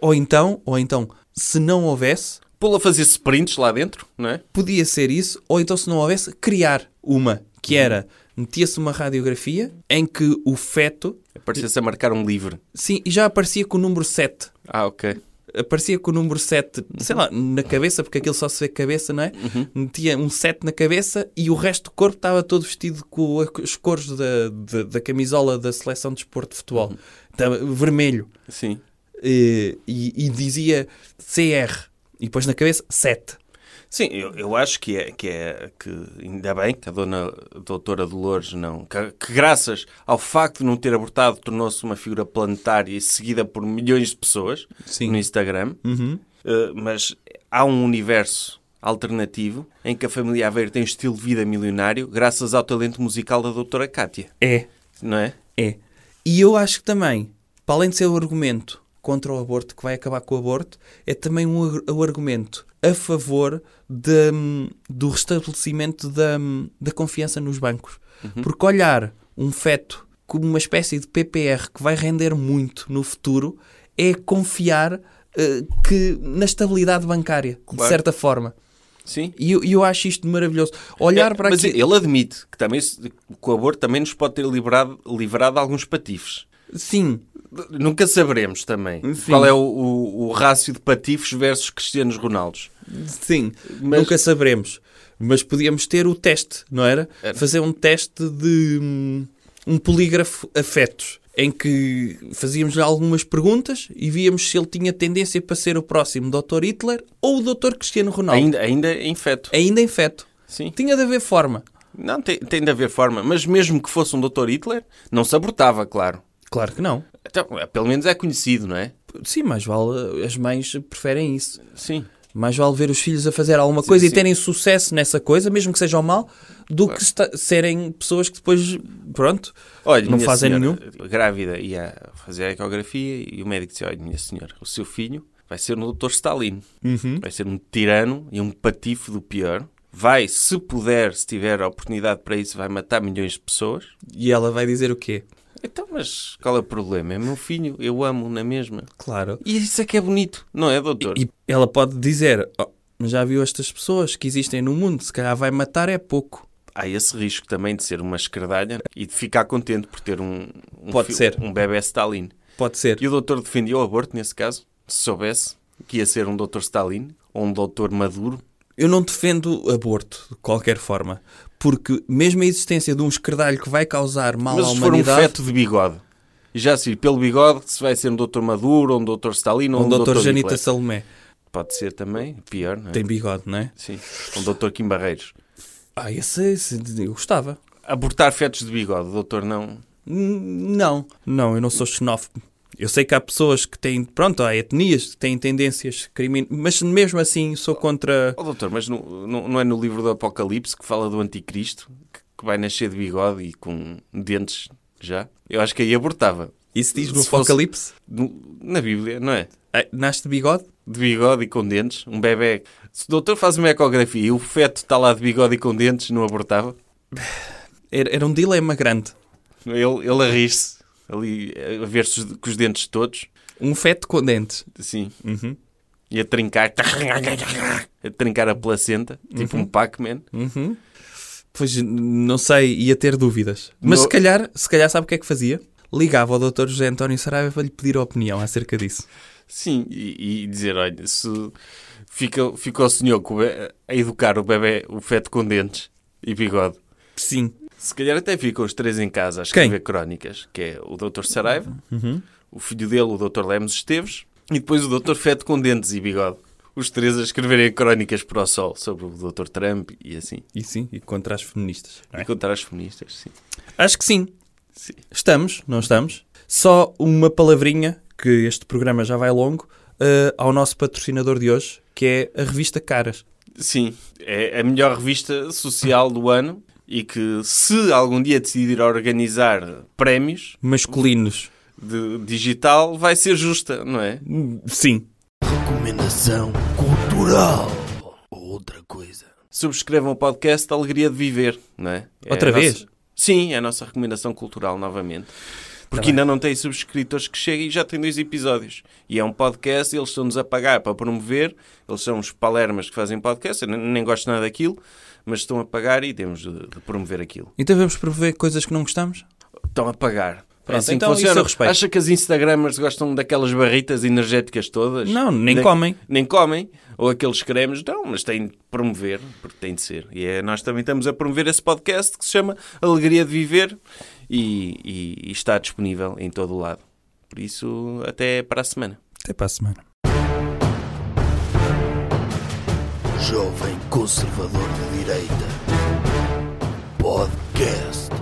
Ou então, ou então, se não houvesse, Pô-lo a fazer sprints lá dentro, não é? podia ser isso, ou então se não houvesse, criar uma, que era, metia-se uma radiografia em que o feto, Parecia-se a marcar um livre. sim, e já aparecia com o número 7. Ah, ok. aparecia com o número 7, sei lá, na cabeça, porque aquilo só se vê cabeça, não é? Metia um 7 na cabeça e o resto do corpo estava todo vestido com a- os cores da, da, da camisola da seleção de esporte de futebol. Estava vermelho. Sim. Eh, E, e dizia CR. E depois na cabeça 7. Sim, eu, eu acho que é, que é que ainda bem que a dona doutora Dolores não. Que, que graças ao facto de não ter abortado tornou-se uma figura planetária e seguida por milhões de pessoas Sim. no Instagram. Uhum. Uh, mas há um universo alternativo em que a família Aveiro tem um estilo de vida milionário graças ao talento musical da doutora Cátia, É. não é? É. E eu acho que também, para além de ser o argumento contra o aborto, que vai acabar com o aborto, é também um, o argumento a favor de, hum, do restabelecimento da, hum, da confiança nos bancos. Porque olhar um feto como uma espécie de PPR que vai render muito no futuro é confiar eh, que na estabilidade bancária, de Claro. certa forma. Sim. E eu, eu acho isto maravilhoso. Olhar É, para mas aqui... ele admite que também que o aborto também nos pode ter livrado, livrado alguns patifes. Sim, Nunca saberemos também Sim. qual é o, o, o rácio de patifes versus Cristianos Ronaldos. Sim, Mas- nunca saberemos. Mas podíamos ter o teste, não era? Era. Fazer um teste de hum, um polígrafo afetos, em que fazíamos-lhe algumas perguntas e víamos se ele tinha tendência para ser o próximo Dr. Hitler ou o Dr. Cristiano Ronaldo. Ainda, ainda em feto. Ainda em feto. Sim. Tinha de haver forma. Não, tem, tem de haver forma. Mas mesmo que fosse um Dr. Hitler, não se abortava, claro. Claro que não. Então, é, pelo menos é conhecido, não é? Sim, mais vale. As mães preferem isso. Sim. Mais vale ver os filhos a fazer alguma coisa e sim. terem sucesso nessa coisa, mesmo que sejam mal, do que esta- serem pessoas que depois, pronto, Olha, não fazem senhora, nenhum. grávida ia fazer a ecografia e o médico disse, olha, minha senhora, o seu filho vai ser um Dr. Stalin. Uhum. Vai ser um tirano e um patife do pior. Vai, se puder, se tiver a oportunidade para isso, vai matar milhões de pessoas. E ela vai dizer o quê? Então, mas qual é o problema? É meu filho, eu amo na mesma. Claro. E isso é que é bonito, não é, doutor? E ela pode dizer: "Oh, mas já viu estas pessoas que existem no mundo? Se calhar vai matar é pouco. Há esse risco também de ser uma escardalha e de ficar contente por ter um, um, Pode ser. um bebê Stalin. Pode ser. E o doutor defendia o aborto nesse caso? Se soubesse que ia ser um doutor Stalin ou um doutor Maduro? Eu não defendo aborto de qualquer forma, porque mesmo a existência de um escardalho que vai causar mal Mas à se for um humanidade, feto de bigode? E já se pelo bigode se vai ser um doutor Maduro ou um doutor Stalin ou um um doutor doutor Janita. Salomé Pode ser também, pior, não é? tem bigode, não é? Sim. Um doutor Kim Barreiros. Ah, esse, esse eu gostava. Abortar fetos de bigode, doutor não... Não, não, eu não sou xenófobo. Eu sei que há pessoas que têm, pronto, há etnias que têm tendências criminosas, mas mesmo assim sou contra. Oh, doutor, mas no- não é no livro do Apocalipse que fala do anticristo que, que vai nascer de bigode e com dentes já? Eu acho que aí abortava. Isso diz no Se fosse- Apocalipse? No- na Bíblia, não é? Ah, Nasce de bigode? De bigode e com dentes. Um bebê. Se o doutor faz uma ecografia e o feto está lá de bigode e com dentes, não abortava? Era, era um dilema grande. Ele, ele a rir-se ali, a ver-se com os dentes todos. Um feto com dentes. Assim. Uhum. E a trincar. A trincar a placenta. Tipo um Pac-Man. Uhum. Pois não sei, ia ter dúvidas. Mas No- se calhar, se calhar sabe o que é que fazia? Ligava ao Dr. José António Saraiva para lhe pedir a opinião acerca disso. Sim, e, e dizer, olha, se fica, fica o senhor a educar o bebê, o feto com dentes e bigode. Sim. Se calhar até ficam os três em casa a escrever crónicas, que é o Dr. Saraiva, o filho dele, o Dr. Lemos Esteves, e depois o Dr. Feto com dentes e bigode. Os três a escreverem crónicas para o sol sobre o Dr. Trump e assim. E sim, e contra as feministas. é? E contar às feministas, sim. Acho que sim. Sim. Estamos, não estamos? Só uma palavrinha, que este programa já vai longo, eh, ao nosso patrocinador de hoje, que é a revista Caras. Sim, é a melhor revista social do ano e que se algum dia decidir organizar prémios Masculinos. de digital, vai ser justa, não é? Sim. Recomendação cultural. Outra coisa. Subscrevam o podcast Alegria de Viver, não é? É Outra a nossa- vez? Sim, é a nossa recomendação cultural novamente. Porque Tá ainda não tem subscritores que cheguem e já tem dois episódios. E é um podcast, eles estão-nos a pagar para promover. Eles são os palermas que fazem podcast. Eu nem gosto nada daquilo, mas estão a pagar e temos de, de promover aquilo. Então vamos promover coisas que não gostamos? Estão a pagar Pronto, assim que então isso funciona. respeito. Acha que as Instagramers gostam daquelas barritas energéticas todas? Não, nem comem. Nem comem. Ou aqueles cremes. Não, mas têm de promover, porque tem de ser. E é, nós também estamos a promover esse podcast que se chama Alegria de Viver e, e- e está disponível em todo o lado. Por isso, até para a semana. Até para a semana. Jovem Conservador de Direita. Podcast.